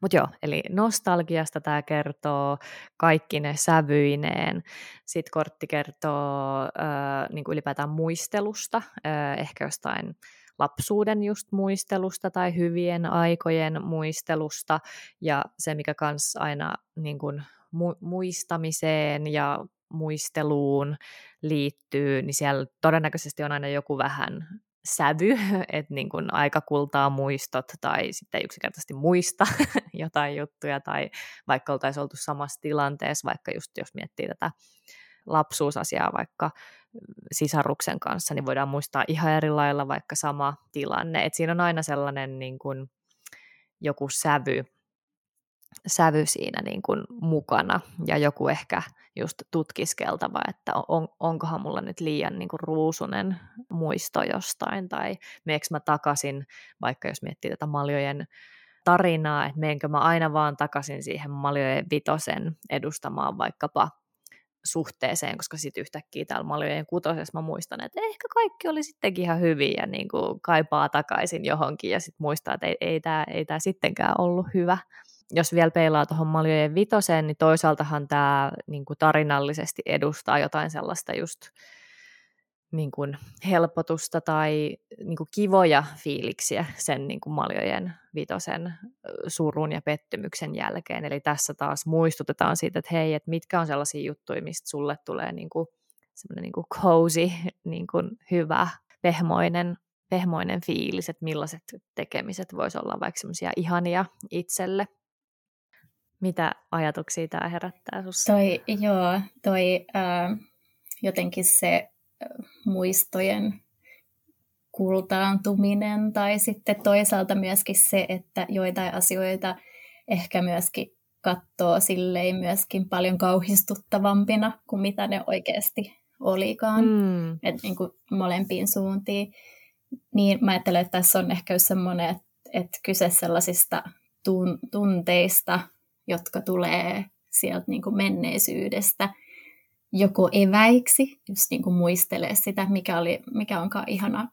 Mutta joo, eli nostalgiasta tämä kertoo kaikki ne sävyineen. Sitten kortti kertoo niin kuin ylipäätään muistelusta, äh, ehkä jostain lapsuuden just muistelusta tai hyvien aikojen muistelusta. Ja se, mikä kans aina niin mu- muistamiseen ja muisteluun liittyy, niin siellä todennäköisesti on aina joku vähän sävy, että niin kuin aika kultaa muistot tai sitten yksinkertaisesti muista jotain juttuja tai vaikka oltaisiin oltu samassa tilanteessa, vaikka just jos miettii tätä lapsuusasiaa vaikka sisaruksen kanssa, niin voidaan muistaa ihan eri lailla vaikka sama tilanne. Et siinä on aina sellainen niin kuin joku sävy, sävy siinä niin kuin mukana ja joku ehkä just tutkiskeltava, että on, onkohan mulla nyt liian niin kuin ruusunen muisto jostain tai meekö mä takaisin, vaikka jos miettii tätä maljojen tarinaa, että meenkö mä aina vaan takaisin siihen maljojen vitosen edustamaan vaikkapa suhteeseen, koska sitten yhtäkkiä täällä maljojen kutosessa mä muistan, että ehkä kaikki oli sittenkin ihan hyvin ja niin kuin kaipaa takaisin johonkin ja sitten muistaa, että ei, ei tämä ei tää sittenkään ollut hyvä jos vielä peilaa tuohon Maljojen vitoseen, niin toisaaltahan tämä niin kuin tarinallisesti edustaa jotain sellaista just niin kuin helpotusta tai niin kuin kivoja fiiliksiä sen niin kuin Maljojen vitosen surun ja pettymyksen jälkeen. Eli tässä taas muistutetaan siitä, että hei, että mitkä on sellaisia juttuja, mistä sulle tulee niin kuin, semmoinen niin kuin cozy, niin kuin hyvä, pehmoinen pehmoinen fiilis, että millaiset tekemiset voisi olla vaikka semmoisia ihania itselle. Mitä ajatuksia tämä herättää sinussa? Toi, joo, toi äh, jotenkin se muistojen kultaantuminen tai sitten toisaalta myöskin se, että joitain asioita ehkä myöskin katsoo silleen myöskin paljon kauhistuttavampina kuin mitä ne oikeasti olikaan. Mm. Että niin kuin molempiin suuntiin. Niin mä ajattelen, että tässä on ehkä semmoinen, että, että kyse sellaisista tun, tunteista, jotka tulee sieltä niin kuin menneisyydestä joko eväiksi, jos niin kuin muistelee sitä, mikä, oli, mikä onkaan ihana,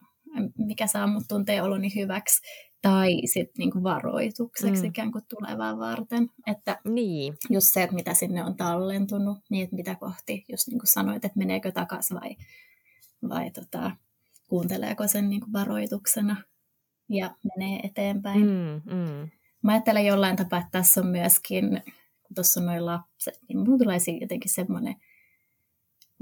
mikä saa mut tuntee oloni hyväksi, tai sitten niinku varoitukseksi mm. ikään kuin tulevaa varten. Että niin. just se, että mitä sinne on tallentunut, niin että mitä kohti, just niin kuin sanoit, että meneekö takaisin vai, vai tota, kuunteleeko sen niin kuin varoituksena ja menee eteenpäin. Mm, mm. Mä ajattelen jollain tapaa, että tässä on myöskin, kun tuossa on noin lapset, niin mun tulee jotenkin semmoinen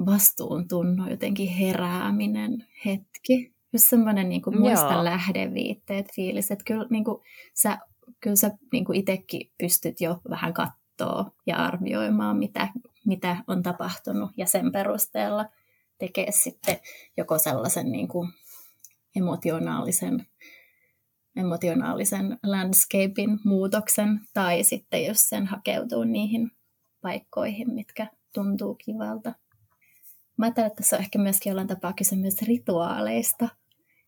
vastuuntunno, jotenkin herääminen hetki. Just semmoinen niin kuin muista Joo. lähdeviitteet fiilis, että kyllä, niin kuin, sä, kyllä sä niin kuin itsekin pystyt jo vähän katsoa ja arvioimaan, mitä, mitä on tapahtunut ja sen perusteella tekee sitten joko sellaisen niin kuin emotionaalisen emotionaalisen landscapein muutoksen, tai sitten jos sen hakeutuu niihin paikkoihin, mitkä tuntuu kivalta. Mä ajattelen, että tässä on ehkä myöskin jollain tapaa kyse myös rituaaleista,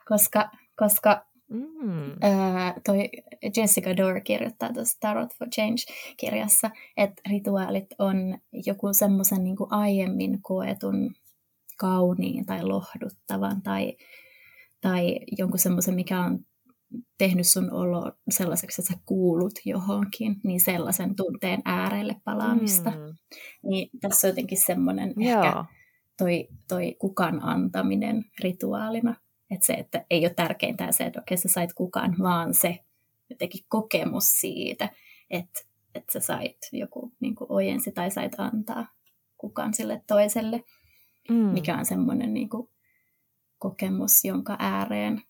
koska, koska mm. ää, toi Jessica Dore kirjoittaa tuossa Tarot for Change-kirjassa, että rituaalit on joku semmoisen niin aiemmin koetun kauniin tai lohduttavan tai, tai jonkun semmoisen, mikä on tehnyt sun olo sellaiseksi, että sä kuulut johonkin, niin sellaisen tunteen äärelle palaamista. Mm. Niin tässä on jotenkin semmoinen ehkä toi, toi kukan antaminen rituaalina. Että se, että ei ole tärkeintä se, että okei sä sait kukan, vaan se jotenkin kokemus siitä, että, että sä sait joku niin ojensi tai sait antaa kukan sille toiselle, mm. mikä on semmoinen niin kokemus, jonka ääreen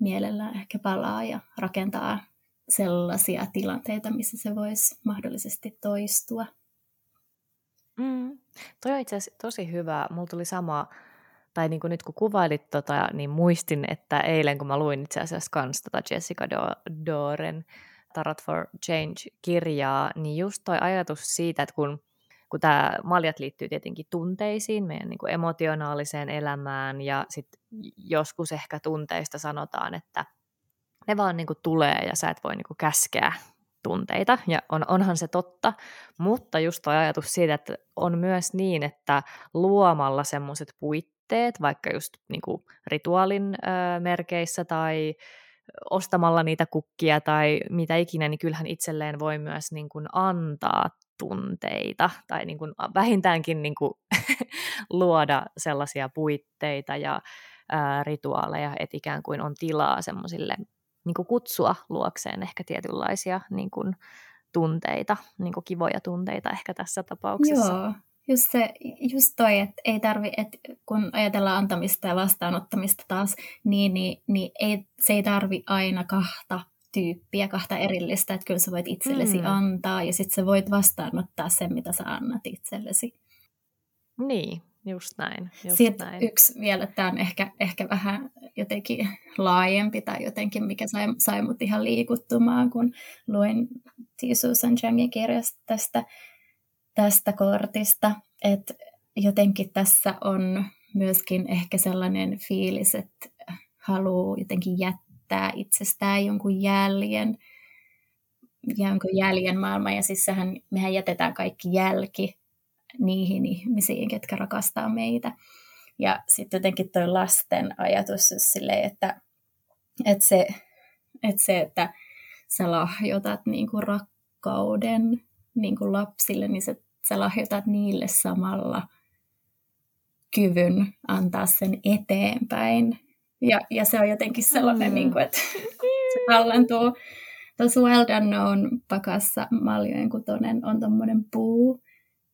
mielellään ehkä palaa ja rakentaa sellaisia tilanteita, missä se voisi mahdollisesti toistua. Mm. Toi on itse asiassa tosi hyvä. Mulla tuli sama, tai niin kuin nyt kun kuvailit tota, niin muistin, että eilen kun mä luin itse asiassa kans tota Jessica Doren Tarot for Change-kirjaa, niin just toi ajatus siitä, että kun kun tämä maljat liittyy tietenkin tunteisiin, meidän niin kuin emotionaaliseen elämään ja sitten joskus ehkä tunteista sanotaan, että ne vaan niin kuin tulee ja sä et voi niin kuin käskeä tunteita, ja on, onhan se totta, mutta just tuo ajatus siitä, että on myös niin, että luomalla semmoiset puitteet, vaikka just niin kuin rituaalin ö, merkeissä tai ostamalla niitä kukkia tai mitä ikinä, niin kyllähän itselleen voi myös niin kuin antaa tunteita tai niin kuin vähintäänkin niin kuin luoda sellaisia puitteita ja ää, rituaaleja, että ikään kuin on tilaa semmoisille niin kuin kutsua luokseen ehkä tietynlaisia niin kuin tunteita, niin kuin kivoja tunteita ehkä tässä tapauksessa. Joo, just, se, just toi, että ei tarvi, että kun ajatellaan antamista ja vastaanottamista taas, niin, niin, niin ei, se ei tarvi aina kahta tyyppiä, kahta erillistä, että kyllä sä voit itsellesi mm. antaa ja sitten sä voit vastaanottaa sen, mitä sä annat itsellesi. Niin, just näin. Just sitten näin. yksi vielä, tämä on ehkä, ehkä vähän jotenkin laajempi tai jotenkin, mikä sai, sai mut ihan liikuttumaan, kun luin T. Susan Changin kirjasta tästä, tästä kortista, että jotenkin tässä on myöskin ehkä sellainen fiilis, että haluaa jotenkin jättää jättää itsestään jonkun jäljen, jonkun jäljen maailman. Ja siis sehän, mehän jätetään kaikki jälki niihin ihmisiin, ketkä rakastaa meitä. Ja sitten jotenkin toi lasten ajatus just silleen, että, että, se, että se, että sä lahjoitat niin kuin rakkauden niin kuin lapsille, niin sä, sä lahjoitat niille samalla kyvyn antaa sen eteenpäin ja, ja se on jotenkin sellainen, mm. niin kuin, että se tallentuu. Tuossa Well Done Known pakassa maljojen kutonen on tuommoinen puu,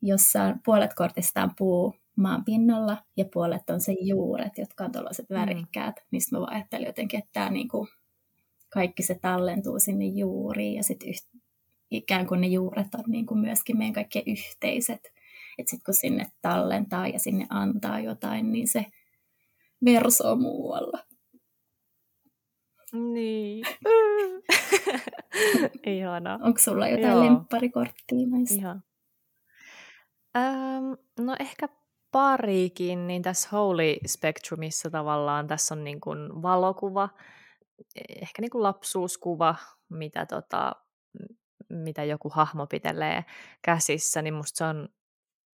jossa puolet kortista on puu maan pinnalla ja puolet on se juuret, jotka on tuollaiset mm. värikkäät. Niistä mä ajattelin jotenkin, että tämä niin kuin, kaikki se tallentuu sinne juuriin ja sitten yht, ikään kuin ne juuret on niin kuin myöskin meidän kaikkien yhteiset. Että sitten kun sinne tallentaa ja sinne antaa jotain, niin se versoo muualla. Niin. Ihana. Onko sulla jotain Joo. lempparikorttia näistä? Ihan. Öm, no ehkä parikin, niin tässä Holy Spectrumissa tavallaan tässä on niin kuin valokuva, ehkä niin kuin lapsuuskuva, mitä, tota, mitä joku hahmo pitelee käsissä, niin musta se on,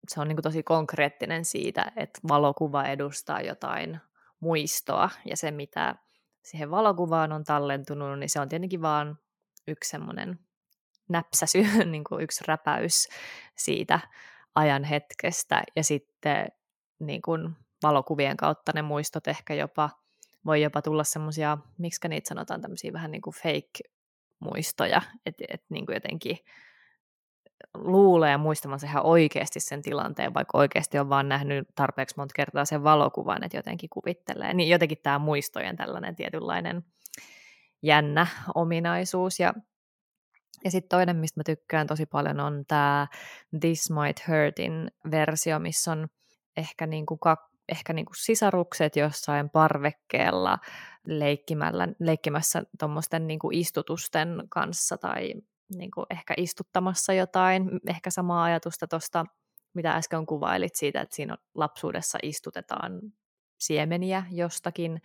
se on niin kuin tosi konkreettinen siitä, että valokuva edustaa jotain muistoa, ja se mitä siihen valokuvaan on tallentunut, niin se on tietenkin vaan yksi semmoinen näpsäsy, niin kuin yksi räpäys siitä ajan hetkestä, ja sitten niin kuin valokuvien kautta ne muistot ehkä jopa, voi jopa tulla semmoisia, miksi niitä sanotaan, tämmöisiä vähän niin kuin fake-muistoja, että et niin kuin jotenkin luulee muistavansa ihan oikeasti sen tilanteen, vaikka oikeasti on vaan nähnyt tarpeeksi monta kertaa sen valokuvan, että jotenkin kuvittelee. Niin jotenkin tämä muistojen tällainen tietynlainen jännä ominaisuus. Ja, ja sitten toinen, mistä mä tykkään tosi paljon, on tämä This Might Hurtin versio, missä on ehkä, niin kuin kak, ehkä niin kuin sisarukset jossain parvekkeella leikkimällä, leikkimässä tuommoisten niin istutusten kanssa tai niin kuin ehkä istuttamassa jotain, ehkä samaa ajatusta tuosta, mitä äsken kuvailit siitä, että siinä lapsuudessa istutetaan siemeniä jostakin,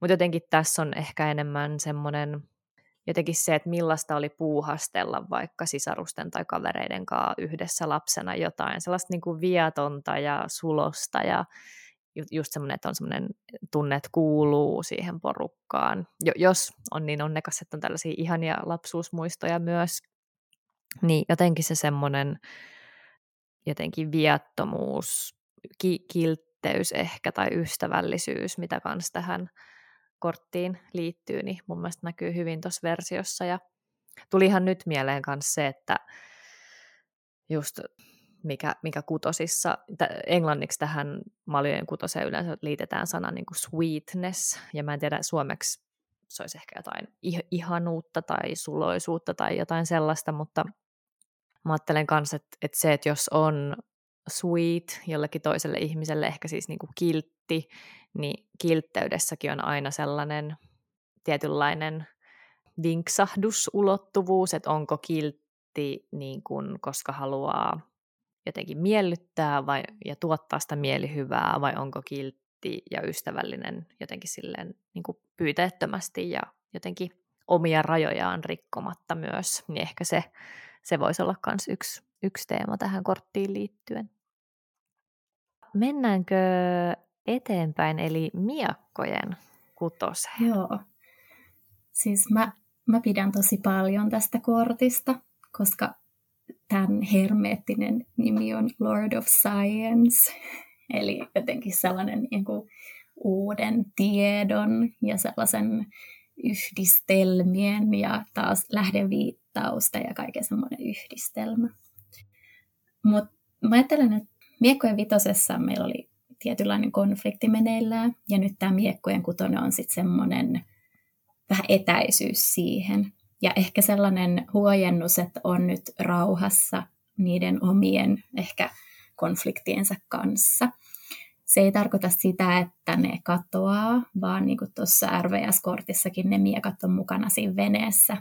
mutta jotenkin tässä on ehkä enemmän semmoinen jotenkin se, että millaista oli puuhastella vaikka sisarusten tai kavereiden kanssa yhdessä lapsena jotain, sellaista niin kuin viatonta ja sulosta ja just semmoinen, että on semmoinen tunne, että kuuluu siihen porukkaan. Jo, jos on niin onnekas, että on tällaisia ihania lapsuusmuistoja myös, niin jotenkin se semmoinen jotenkin viattomuus, ki- kiltteys ehkä tai ystävällisyys, mitä kanssa tähän korttiin liittyy, niin mun mielestä näkyy hyvin tuossa versiossa. Ja tulihan nyt mieleen myös se, että just mikä, mikä kutosissa, t- englanniksi tähän maljojen kutoseen yleensä liitetään sana niin kuin sweetness, ja mä en tiedä suomeksi se olisi ehkä jotain ihanuutta tai suloisuutta tai jotain sellaista, mutta mä ajattelen myös, että, että se, että jos on sweet jollekin toiselle ihmiselle, ehkä siis niin kuin kiltti, niin kiltteydessäkin on aina sellainen tietynlainen vinksahdusulottuvuus, että onko kiltti niin kuin, koska haluaa jotenkin miellyttää vai, ja tuottaa sitä mielihyvää, vai onko kiltti ja ystävällinen jotenkin silleen niin kuin pyyteettömästi ja jotenkin omia rajojaan rikkomatta myös, niin ehkä se, se voisi olla myös yksi, yksi teema tähän korttiin liittyen. Mennäänkö eteenpäin, eli miakkojen kutoseen? Joo. Siis mä, mä pidän tosi paljon tästä kortista, koska tämän hermeettinen nimi on Lord of Science, eli jotenkin sellainen niin kuin uuden tiedon ja sellaisen yhdistelmien ja taas lähdeviittausta ja kaiken semmoinen yhdistelmä. Mutta mä ajattelen, että miekkojen vitosessa meillä oli tietynlainen konflikti meneillään, ja nyt tämä miekkojen kutonen on sitten semmoinen vähän etäisyys siihen. Ja ehkä sellainen huojennus, että on nyt rauhassa niiden omien ehkä konfliktiensa kanssa. Se ei tarkoita sitä, että ne katoaa, vaan niin kuin tuossa RVS-kortissakin ne miekat on mukana siinä veneessä,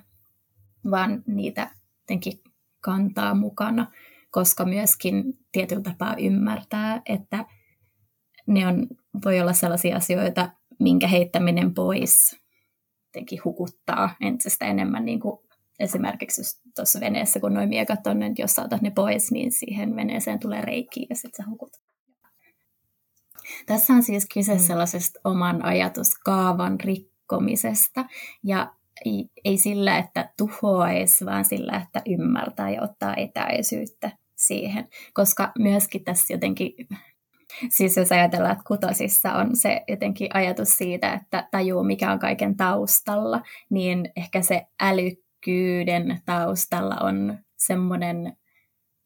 vaan niitä jotenkin kantaa mukana, koska myöskin tietyllä tapaa ymmärtää, että ne on, voi olla sellaisia asioita, minkä heittäminen pois jotenkin hukuttaa entistä enemmän niin kuin esimerkiksi tuossa veneessä, kun noin miekat on, että jos saatat ne pois, niin siihen veneeseen tulee reikiä ja sitten sä hukut. Tässä on siis kyse mm. sellaisesta oman ajatuskaavan rikkomisesta ja ei sillä, että tuhoaisi, vaan sillä, että ymmärtää ja ottaa etäisyyttä siihen, koska myöskin tässä jotenkin Siis jos ajatellaan, että kutosissa on se jotenkin ajatus siitä, että tajuu mikä on kaiken taustalla, niin ehkä se älykkyyden taustalla on semmoinen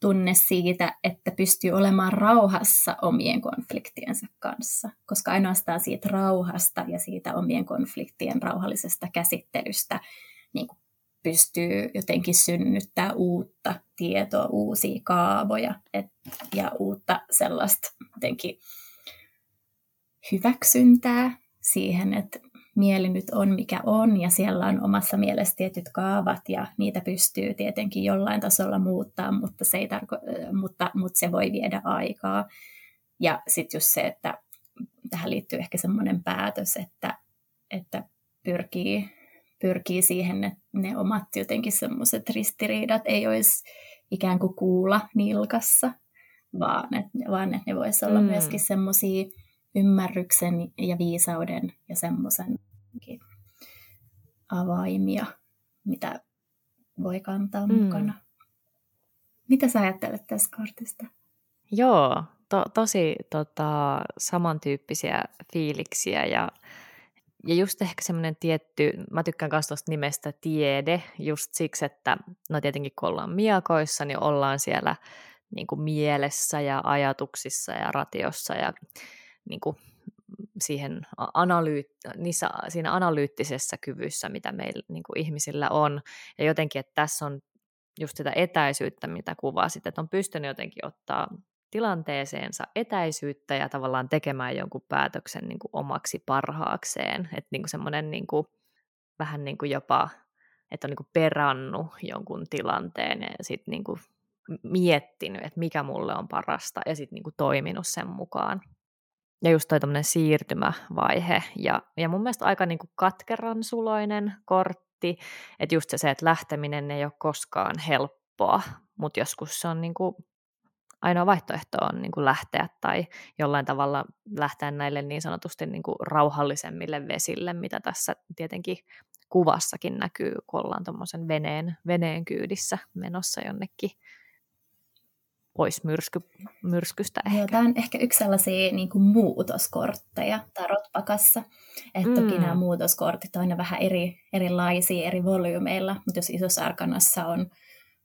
tunne siitä, että pystyy olemaan rauhassa omien konfliktiensa kanssa, koska ainoastaan siitä rauhasta ja siitä omien konfliktien rauhallisesta käsittelystä niin kuin pystyy jotenkin synnyttää uutta tietoa, uusia kaavoja et, ja uutta sellaista jotenkin hyväksyntää siihen, että mieli nyt on mikä on ja siellä on omassa mielessä tietyt kaavat ja niitä pystyy tietenkin jollain tasolla muuttaa, mutta se, ei tarko- mutta, mutta se voi viedä aikaa. Ja sitten just se, että tähän liittyy ehkä semmoinen päätös, että, että pyrkii, pyrkii siihen, että ne omat jotenkin semmoiset ristiriidat ei olisi ikään kuin kuulla nilkassa, vaan että, vaan että ne voisi olla mm. myöskin semmoisia ymmärryksen ja viisauden ja semmoisen avaimia, mitä voi kantaa mm. mukana. Mitä sä ajattelet tästä kortista? Joo, to, tosi tota, samantyyppisiä fiiliksiä ja, ja just ehkä semmoinen tietty, mä tykkään myös tuosta nimestä tiede, just siksi, että no tietenkin kun ollaan miakoissa, niin ollaan siellä niin kuin mielessä ja ajatuksissa ja ratiossa ja niin kuin siihen analyyt- niissä, siinä analyyttisessä kyvyssä, mitä meillä niin kuin ihmisillä on. Ja jotenkin, että tässä on just sitä etäisyyttä, mitä kuvasit, että on pystynyt jotenkin ottaa tilanteeseensa etäisyyttä ja tavallaan tekemään jonkun päätöksen niin kuin omaksi parhaakseen. Että niin semmoinen niin vähän niin kuin jopa, että on niin kuin perannut jonkun tilanteen ja sitten niin miettinyt, että mikä mulle on parasta ja sitten niin toiminut sen mukaan. Ja just toi siirtymävaihe. Ja, ja mun mielestä aika niin kuin katkeran suloinen kortti, että just se, että lähteminen ei ole koskaan helppoa, mutta joskus se on niin kuin ainoa vaihtoehto on niin kuin lähteä tai jollain tavalla lähteä näille niin sanotusti niin kuin rauhallisemmille vesille, mitä tässä tietenkin kuvassakin näkyy, kun ollaan tuommoisen veneen, veneen kyydissä menossa jonnekin pois myrsky, myrskystä ehkä. Joo, tämä on ehkä yksi sellaisia niin kuin muutoskortteja tarotpakassa. Että mm. toki nämä muutoskortit on aina vähän eri, erilaisia eri volyymeilla, mutta jos isossa arkanassa on,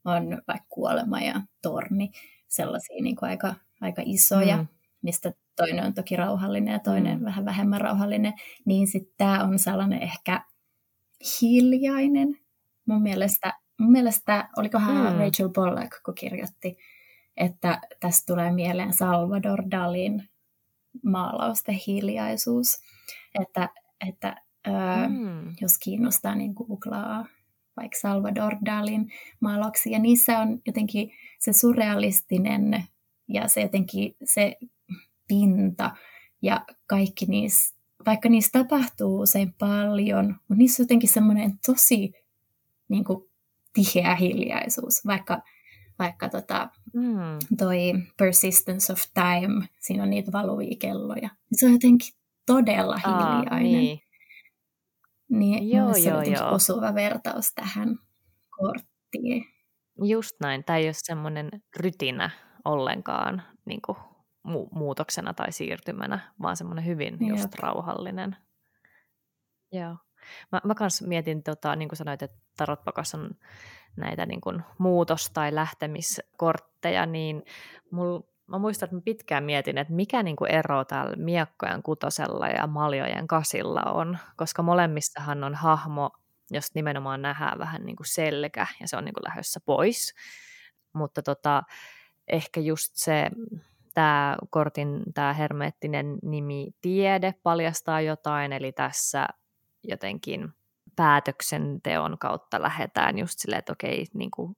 on vaikka kuolema ja torni, sellaisia niin kuin aika, aika isoja, mm. mistä toinen on toki rauhallinen ja toinen mm. vähän vähemmän rauhallinen, niin sitten tämä on sellainen ehkä hiljainen. Mun mielestä, mun mielestä olikohan mm. Rachel Pollack, kun kirjoitti että tästä tulee mieleen Salvador Dalin maalausten hiljaisuus, että, että mm. jos kiinnostaa, niin googlaa vaikka Salvador Dalin maalauksia, ja niissä on jotenkin se surrealistinen ja se jotenkin se pinta ja kaikki niissä, vaikka niissä tapahtuu usein paljon, mutta niissä on jotenkin semmoinen tosi niin kuin, tiheä hiljaisuus, vaikka vaikka tota, mm. toi Persistence of Time, siinä on niitä valuvia kelloja. Se on jotenkin todella hiljainen. Aa, niin. Niin joo, se on joo. osuva vertaus tähän korttiin. Just näin. Tämä ei ole semmoinen rytinä ollenkaan niin kuin mu- muutoksena tai siirtymänä, vaan semmoinen hyvin Jep. just rauhallinen. Joo. Mä, mä kans mietin, tota, niin kuin sanoit, että tarotpakas on näitä niin kuin muutos- tai lähtemiskortteja, niin mul, mä muistan, että mä pitkään mietin, että mikä niin kuin ero täällä miekkojen kutosella ja maljojen kasilla on, koska molemmissahan on hahmo, jos nimenomaan nähdään vähän niin kuin selkä ja se on niin kuin lähdössä pois. Mutta tota, ehkä just se, tämä kortin tämä hermeettinen nimi tiede paljastaa jotain, eli tässä jotenkin päätöksenteon kautta lähdetään just silleen, että okei, niin kuin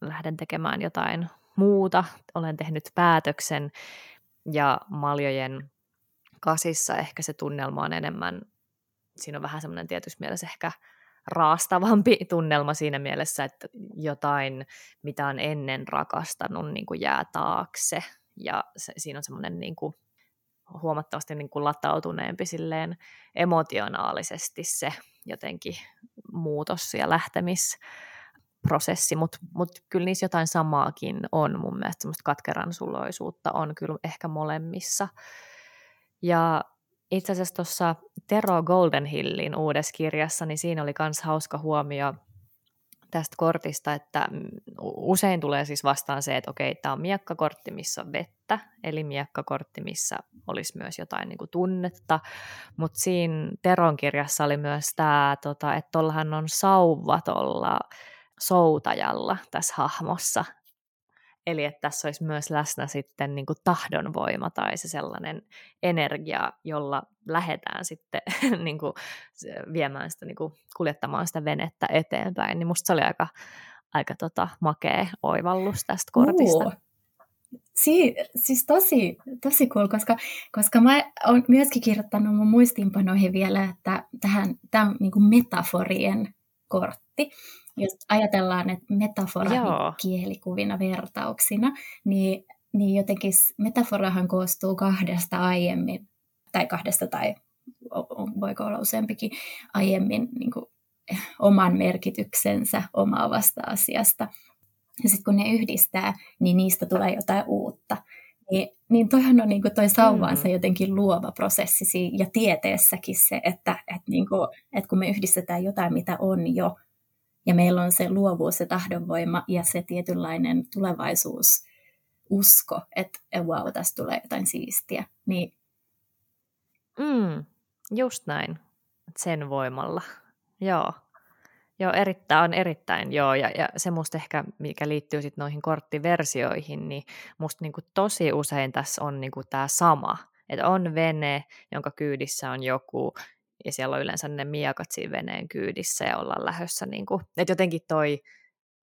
lähden tekemään jotain muuta, olen tehnyt päätöksen ja maljojen kasissa ehkä se tunnelma on enemmän, siinä on vähän semmoinen tietysti mielessä ehkä raastavampi tunnelma siinä mielessä, että jotain, mitä on ennen rakastanut, niin kuin jää taakse. Ja se, siinä on semmoinen niin kuin huomattavasti niin kuin latautuneempi silleen emotionaalisesti se jotenkin muutos ja lähtemisprosessi, mutta mut kyllä niissä jotain samaakin on mun mielestä, semmoista katkeran suloisuutta on kyllä ehkä molemmissa. Ja itse asiassa tuossa Tero Goldenhillin uudessa kirjassa, niin siinä oli myös hauska huomio tästä kortista, että usein tulee siis vastaan se, että okei, tämä on miekkakortti, missä on vettä, eli miekkakortti, missä olisi myös jotain niin kuin tunnetta, mutta siinä Teron kirjassa oli myös tämä, tota, että tuollahan on sauva tuolla soutajalla tässä hahmossa, Eli että tässä olisi myös läsnä sitten niin kuin tahdonvoima tai se sellainen energia, jolla lähdetään sitten niin kuin viemään sitä, niin kuin kuljettamaan sitä venettä eteenpäin. Niin musta se oli aika, aika tota, makea oivallus tästä kortista. Uh. Si- siis tosi, tosi cool, koska, koska mä oon myöskin kirjoittanut mun muistiinpanoihin vielä, että tähän, tämä on niin metaforien kortti. Jos ajatellaan, että metafora niin kielikuvina vertauksina, niin, niin jotenkin metaforahan koostuu kahdesta aiemmin, tai kahdesta tai voiko olla useampikin aiemmin niin kuin, oman merkityksensä omaavasta asiasta. Ja sitten kun ne yhdistää, niin niistä tulee jotain uutta. Niin, niin toihan on niin kuin toi sauvaansa mm. jotenkin luova prosessi ja tieteessäkin se, että, että, niin kuin, että kun me yhdistetään jotain, mitä on jo, ja meillä on se luovuus ja tahdonvoima ja se tietynlainen tulevaisuus, usko, että wow, tästä tulee jotain siistiä, niin. Mm, just näin, sen voimalla, joo. Joo, erittäin, on erittäin, joo, ja, ja se musta ehkä, mikä liittyy sitten noihin korttiversioihin, niin musta niinku tosi usein tässä on niinku tämä sama, että on vene, jonka kyydissä on joku, ja siellä on yleensä ne miakat siinä veneen kyydissä, ja ollaan lähdössä, niinku, että jotenkin toi,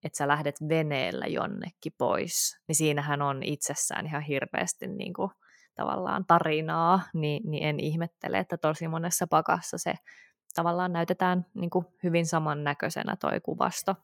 että sä lähdet veneellä jonnekin pois, niin siinähän on itsessään ihan hirveästi niinku, tavallaan tarinaa, niin, niin en ihmettele, että tosi monessa pakassa se tavallaan näytetään niin kuin hyvin samannäköisenä toi kuvasto.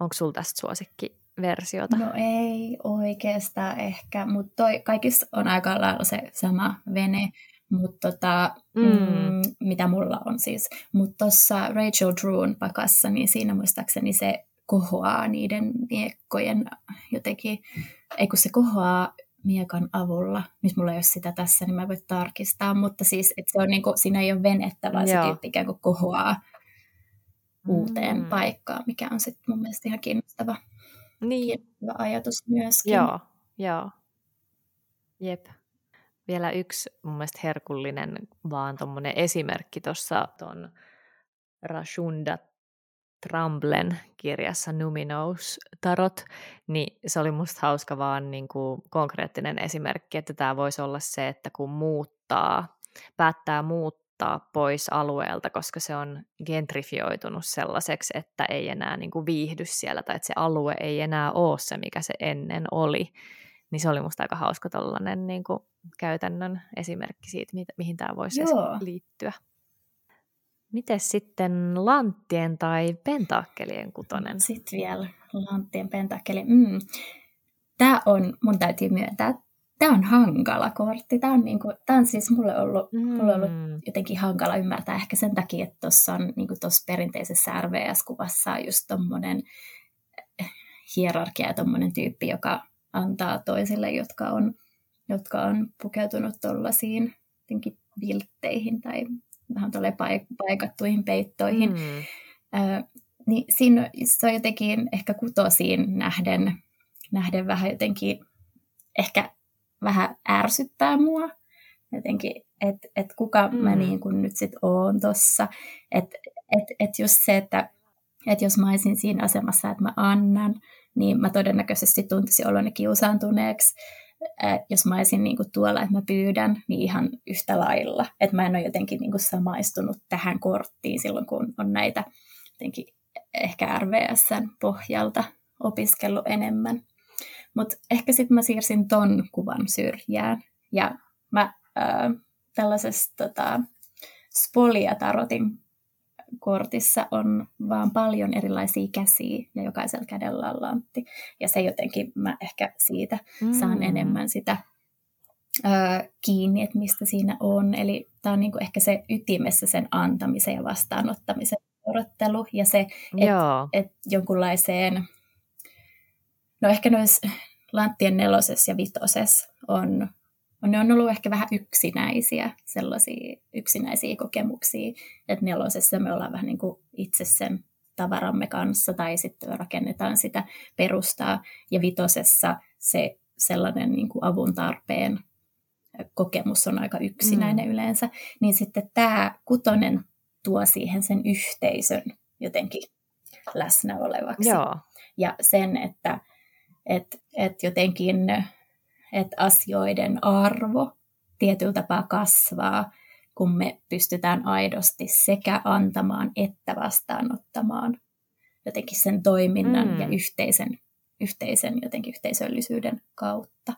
Onko sulla tästä suosikkiversiota? No ei oikeastaan ehkä, mutta toi kaikissa on aika lailla se sama vene, mutta tota, mm. Mm, mitä mulla on siis. Mutta tuossa Rachel Drewn pakassa, niin siinä muistaakseni se kohoaa niiden miekkojen jotenkin, ei kun se kohoaa miekan avulla. Nyt mulla ei ole sitä tässä, niin mä voin tarkistaa, mutta siis että se on niin kuin, siinä ei ole venettä, vaan Joo. se tyyppi ikään kuin kohoaa uuteen mm. paikkaan, mikä on sitten mun mielestä ihan kiinnostava, niin. kiinnostava ajatus myöskin. Joo, joo. Jep. Vielä yksi mun mielestä herkullinen vaan tuommoinen esimerkki tuossa tuon Rashunda Tramblen kirjassa Numinous Tarot, niin se oli musta hauska vaan niin kuin konkreettinen esimerkki, että tämä voisi olla se, että kun muuttaa, päättää muuttaa pois alueelta, koska se on gentrifioitunut sellaiseksi, että ei enää niin kuin viihdy siellä tai että se alue ei enää ole se, mikä se ennen oli, niin se oli musta aika hauska tollainen niin kuin käytännön esimerkki siitä, mihin tämä voisi liittyä. Miten sitten lanttien tai pentakkelien kutonen? Sitten vielä lanttien pentakkeli. Mm. Tämä on, mun täytyy myöntää, tämä on hankala kortti. Tämä on, niinku, tämä on siis mulle ollut, mm. mulle ollut jotenkin hankala ymmärtää ehkä sen takia, että tuossa on niinku perinteisessä RVS-kuvassa on just tuommoinen eh, hierarkia ja tuommoinen tyyppi, joka antaa toisille, jotka on, jotka on pukeutunut tuollaisiin viltteihin tai vähän paikattuihin peittoihin. Mm. Ö, niin siinä se on jotenkin ehkä kutosiin nähden, nähden vähän jotenkin, ehkä vähän ärsyttää mua. Jotenkin, että et kuka mm. mä niin kuin nyt sitten oon tossa. Että et, et just se, että et jos mä olisin siinä asemassa, että mä annan, niin mä todennäköisesti tuntisin oloni kiusaantuneeksi jos mä olisin niin kuin tuolla, että mä pyydän, niin ihan yhtä lailla. Että mä en ole jotenkin niin kuin samaistunut tähän korttiin silloin, kun on näitä jotenkin ehkä RVSn pohjalta opiskellut enemmän. Mutta ehkä sitten mä siirsin ton kuvan syrjään. Ja mä äh, tällaisessa tota, Spolia-tarotin kortissa on vaan paljon erilaisia käsiä ja jokaisella kädellä on lantti. Ja se jotenkin mä ehkä siitä saan mm. enemmän sitä ö, kiinni, että mistä siinä on. Eli tämä on niinku ehkä se ytimessä sen antamisen ja vastaanottamisen odottelu ja se, että et jonkunlaiseen, no ehkä noissa lanttien nelosessa ja vitosessa on ne on ollut ehkä vähän yksinäisiä, sellaisia yksinäisiä kokemuksia, että nelosessa me ollaan vähän niin kuin itse sen tavaramme kanssa tai sitten rakennetaan sitä perustaa ja vitosessa se sellainen niin kuin avun tarpeen kokemus on aika yksinäinen mm. yleensä, niin sitten tämä kutonen tuo siihen sen yhteisön jotenkin läsnä olevaksi. Joo. ja sen, että et, et jotenkin että asioiden arvo tietyllä tapaa kasvaa, kun me pystytään aidosti sekä antamaan että vastaanottamaan jotenkin sen toiminnan mm. ja yhteisen, yhteisen jotenkin yhteisöllisyyden kautta.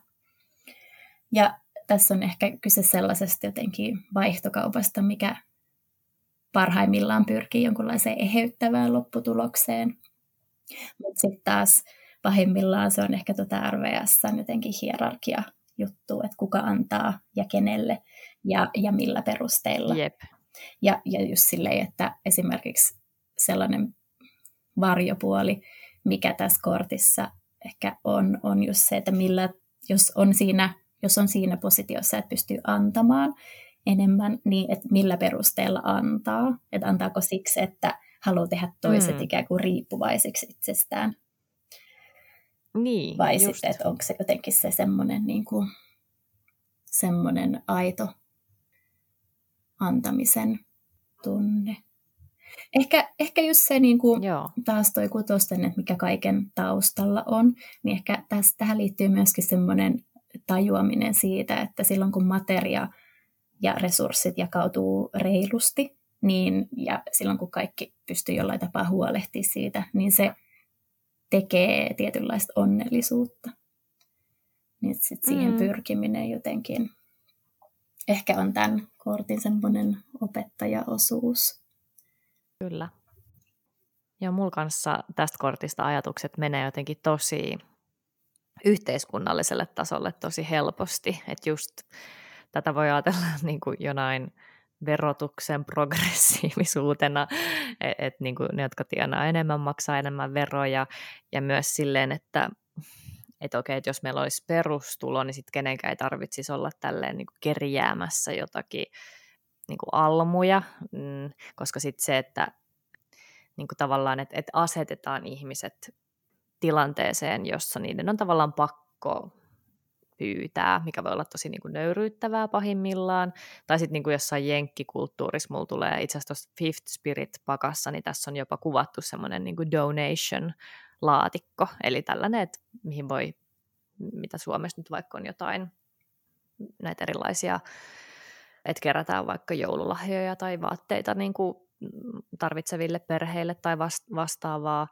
Ja tässä on ehkä kyse sellaisesta jotenkin vaihtokaupasta, mikä parhaimmillaan pyrkii jonkunlaiseen eheyttävään lopputulokseen. Mutta sitten taas pahimmillaan se on ehkä tuota RVS jotenkin hierarkia juttu, että kuka antaa ja kenelle ja, ja millä perusteilla. Jep. Ja, ja just silleen, että esimerkiksi sellainen varjopuoli, mikä tässä kortissa ehkä on, on just se, että millä, jos on siinä, jos on siinä positiossa, että pystyy antamaan enemmän, niin että millä perusteella antaa. Että antaako siksi, että haluaa tehdä toiset mm. ikään kuin riippuvaisiksi itsestään. Niin, Vai just. sitten, että onko se jotenkin se semmoinen, niin kuin, semmoinen aito antamisen tunne. Ehkä, ehkä just se niin kuin, taas toi kutosten, että mikä kaiken taustalla on, niin ehkä tästä, tähän liittyy myöskin semmoinen tajuaminen siitä, että silloin kun materia ja resurssit jakautuu reilusti, niin, ja silloin kun kaikki pystyy jollain tapaa huolehtimaan siitä, niin se tekee tietynlaista onnellisuutta. Niin sit siihen mm. pyrkiminen jotenkin ehkä on tämän kortin semmoinen opettajaosuus. Kyllä. Ja mulla kanssa tästä kortista ajatukset menee jotenkin tosi yhteiskunnalliselle tasolle tosi helposti. Että just tätä voi ajatella niin kuin jonain verotuksen progressiivisuutena, että et niin ne, jotka tienaa enemmän, maksaa enemmän veroja, ja myös silleen, että että okei, että jos meillä olisi perustulo, niin sitten kenenkään ei tarvitsisi olla tälleen niin kuin kerjäämässä jotakin niin kuin almuja, mm, koska sitten se, että niin kuin tavallaan, että, että asetetaan ihmiset tilanteeseen, jossa niiden on tavallaan pakko pyytää, mikä voi olla tosi niin kuin nöyryyttävää pahimmillaan. Tai sitten niin jossain jenkkikulttuurissa mulla tulee itse asiassa Fifth Spirit-pakassa, niin tässä on jopa kuvattu semmoinen niin donation-laatikko, eli tällainen, että mihin voi, mitä Suomessa nyt vaikka on jotain näitä erilaisia, että kerätään vaikka joululahjoja tai vaatteita niin kuin tarvitseville perheille tai vastaavaa,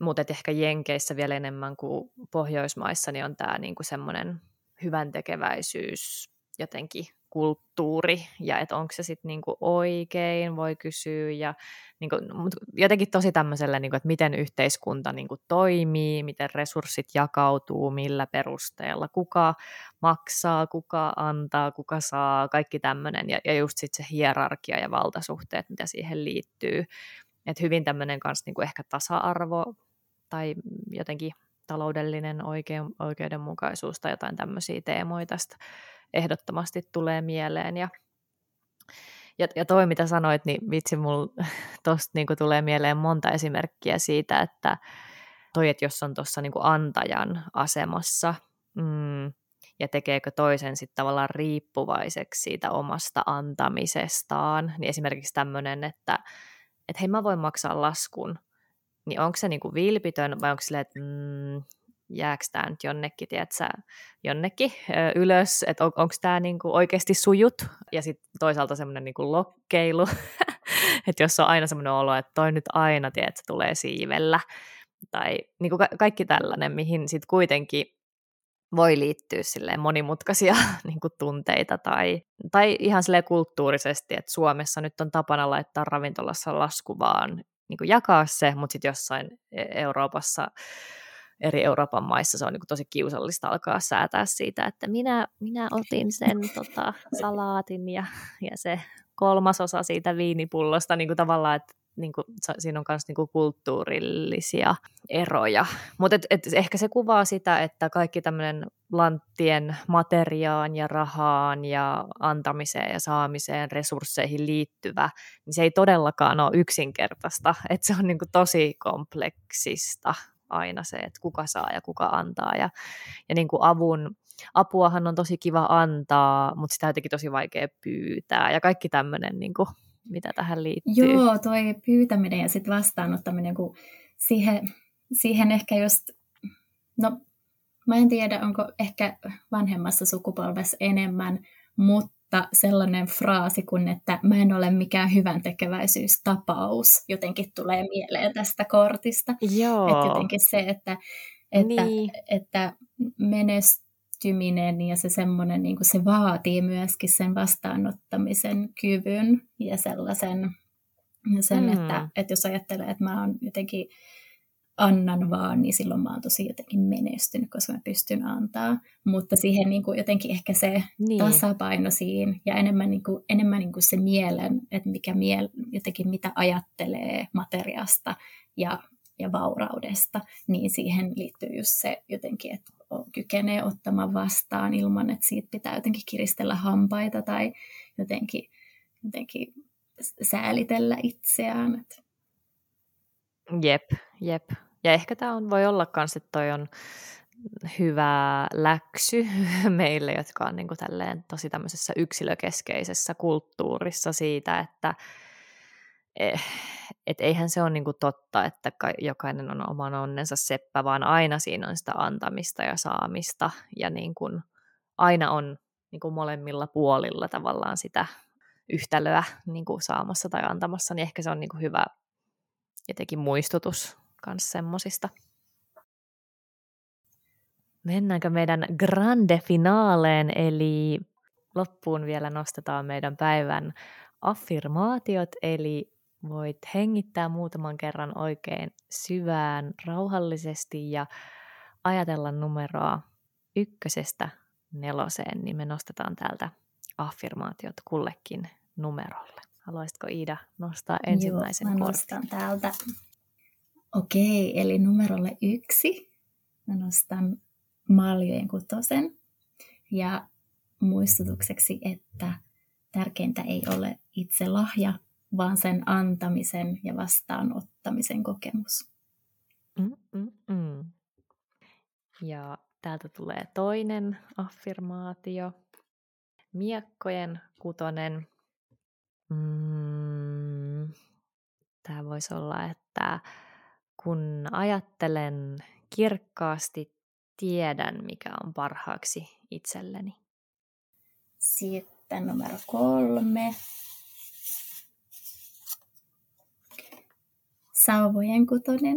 mutta ehkä Jenkeissä vielä enemmän kuin Pohjoismaissa niin on tämä niinku semmoinen hyvän tekeväisyys jotenkin kulttuuri ja että onko se sitten niinku oikein, voi kysyä ja niinku, mut jotenkin tosi tämmöiselle, niinku, että miten yhteiskunta niinku toimii, miten resurssit jakautuu, millä perusteella, kuka maksaa, kuka antaa, kuka saa, kaikki tämmöinen ja, ja just sitten se hierarkia ja valtasuhteet, mitä siihen liittyy. Et hyvin tämmöinen kanssa niinku ehkä tasa-arvo tai jotenkin taloudellinen oikeudenmukaisuus tai jotain tämmöisiä teemoja tästä ehdottomasti tulee mieleen. Ja, ja, ja toi, mitä sanoit, niin vitsi, mulla tosta niin tulee mieleen monta esimerkkiä siitä, että toi, että jos on tuossa niin antajan asemassa, mm, ja tekeekö toisen sitten tavallaan riippuvaiseksi siitä omasta antamisestaan, niin esimerkiksi tämmöinen, että et hei mä voin maksaa laskun, niin onko se niinku vilpitön vai onko silleen, että mm, jääkö tämä nyt jonnekin, tiedätkö, jonnekin ö, ylös, että on, onko tämä niinku oikeasti sujut, ja sitten toisaalta semmoinen niinku lokkeilu, että jos on aina semmoinen olo, että toi nyt aina, tiedätkö, tulee siivellä, tai niinku ka- kaikki tällainen, mihin sitten kuitenkin voi liittyä silleen monimutkaisia niin kuin tunteita tai, tai ihan silleen kulttuurisesti, että Suomessa nyt on tapana laittaa ravintolassa lasku vaan niin kuin jakaa se, mutta sitten jossain e-, Euroopassa, eri Euroopan maissa se on niin kuin tosi kiusallista alkaa säätää siitä, että minä, minä otin sen tota, salaatin ja, ja se kolmasosa siitä viinipullosta niin kuin tavallaan, että niin kuin, siinä on myös niin kulttuurillisia eroja. Mutta et, et ehkä se kuvaa sitä, että kaikki tämmöinen lanttien materiaan ja rahaan ja antamiseen ja saamiseen resursseihin liittyvä, niin se ei todellakaan ole yksinkertaista. Että se on niin kuin tosi kompleksista aina se, että kuka saa ja kuka antaa. Ja, ja niin kuin avun, apuahan on tosi kiva antaa, mutta sitä on jotenkin tosi vaikea pyytää. Ja kaikki tämmöinen niin kuin mitä tähän liittyy? Joo, toi pyytäminen ja sitten vastaanottaminen, kun siihen siihen ehkä just, no mä en tiedä, onko ehkä vanhemmassa sukupolvessa enemmän, mutta sellainen fraasi kuin, että mä en ole mikään hyvän tekeväisyystapaus, jotenkin tulee mieleen tästä kortista. Joo. Että jotenkin se, että, että, niin. että menestyminen ja se semmoinen, niin se vaatii myöskin sen vastaanottamisen kyvyn ja sellaisen, sen, mm. että, että jos ajattelee, että mä oon jotenkin annan vaan, niin silloin mä oon tosi jotenkin menestynyt, koska mä pystyn antaa. Mutta siihen niin kuin jotenkin ehkä se niin. tasapaino siinä ja enemmän, niin kuin, enemmän niin kuin se mielen, että mikä miel, jotenkin mitä ajattelee materiasta ja, ja vauraudesta, niin siihen liittyy just se jotenkin, että kykenee ottamaan vastaan ilman, että siitä pitää jotenkin kiristellä hampaita tai jotenkin, jotenkin säälitellä itseään. Jep, jep. Ja ehkä tämä on, voi olla myös, että toi on hyvä läksy meille, jotka on niin kuin tälleen tosi tämmöisessä yksilökeskeisessä kulttuurissa siitä, että et eihän se ole niin kuin totta, että jokainen on oman onnensa seppä, vaan aina siinä on sitä antamista ja saamista ja niin kuin aina on niin kuin molemmilla puolilla tavallaan sitä yhtälöä niin kuin saamassa tai antamassa, niin ehkä se on niin kuin hyvä jotenkin muistutus myös semmosista. Mennäänkö meidän grande finaaleen, eli loppuun vielä nostetaan meidän päivän affirmaatiot, eli voit hengittää muutaman kerran oikein syvään, rauhallisesti ja ajatella numeroa ykkösestä neloseen, niin me nostetaan täältä affirmaatiot kullekin numerolle. Haluaisitko Iida nostaa ensimmäisen Joo, mä nostan täältä Okei, eli numerolle yksi mä nostan maljojen kutosen. Ja muistutukseksi, että tärkeintä ei ole itse lahja, vaan sen antamisen ja vastaanottamisen kokemus. Mm-mm-mm. Ja täältä tulee toinen affirmaatio. Miekkojen kutonen. Mm, Tämä voisi olla, että kun ajattelen kirkkaasti, tiedän mikä on parhaaksi itselleni. Sitten numero kolme. Sauvojen kutonen.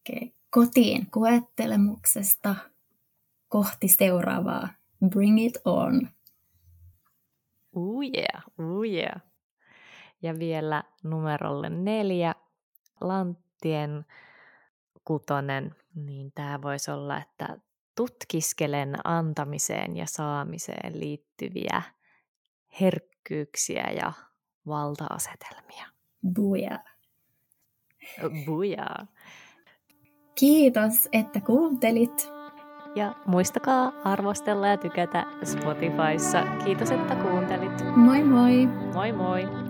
Okay. Kotiin koettelemuksesta kohti seuraavaa. Bring it on. Oh yeah, oh yeah. Ja vielä numerolle neljä lanttien kutonen, niin tämä voisi olla, että tutkiskelen antamiseen ja saamiseen liittyviä herkkyyksiä ja valta-asetelmia. Buja. Buja. Kiitos, että kuuntelit. Ja muistakaa arvostella ja tykätä Spotifyssa. Kiitos, että kuuntelit. Moi moi! Moi moi!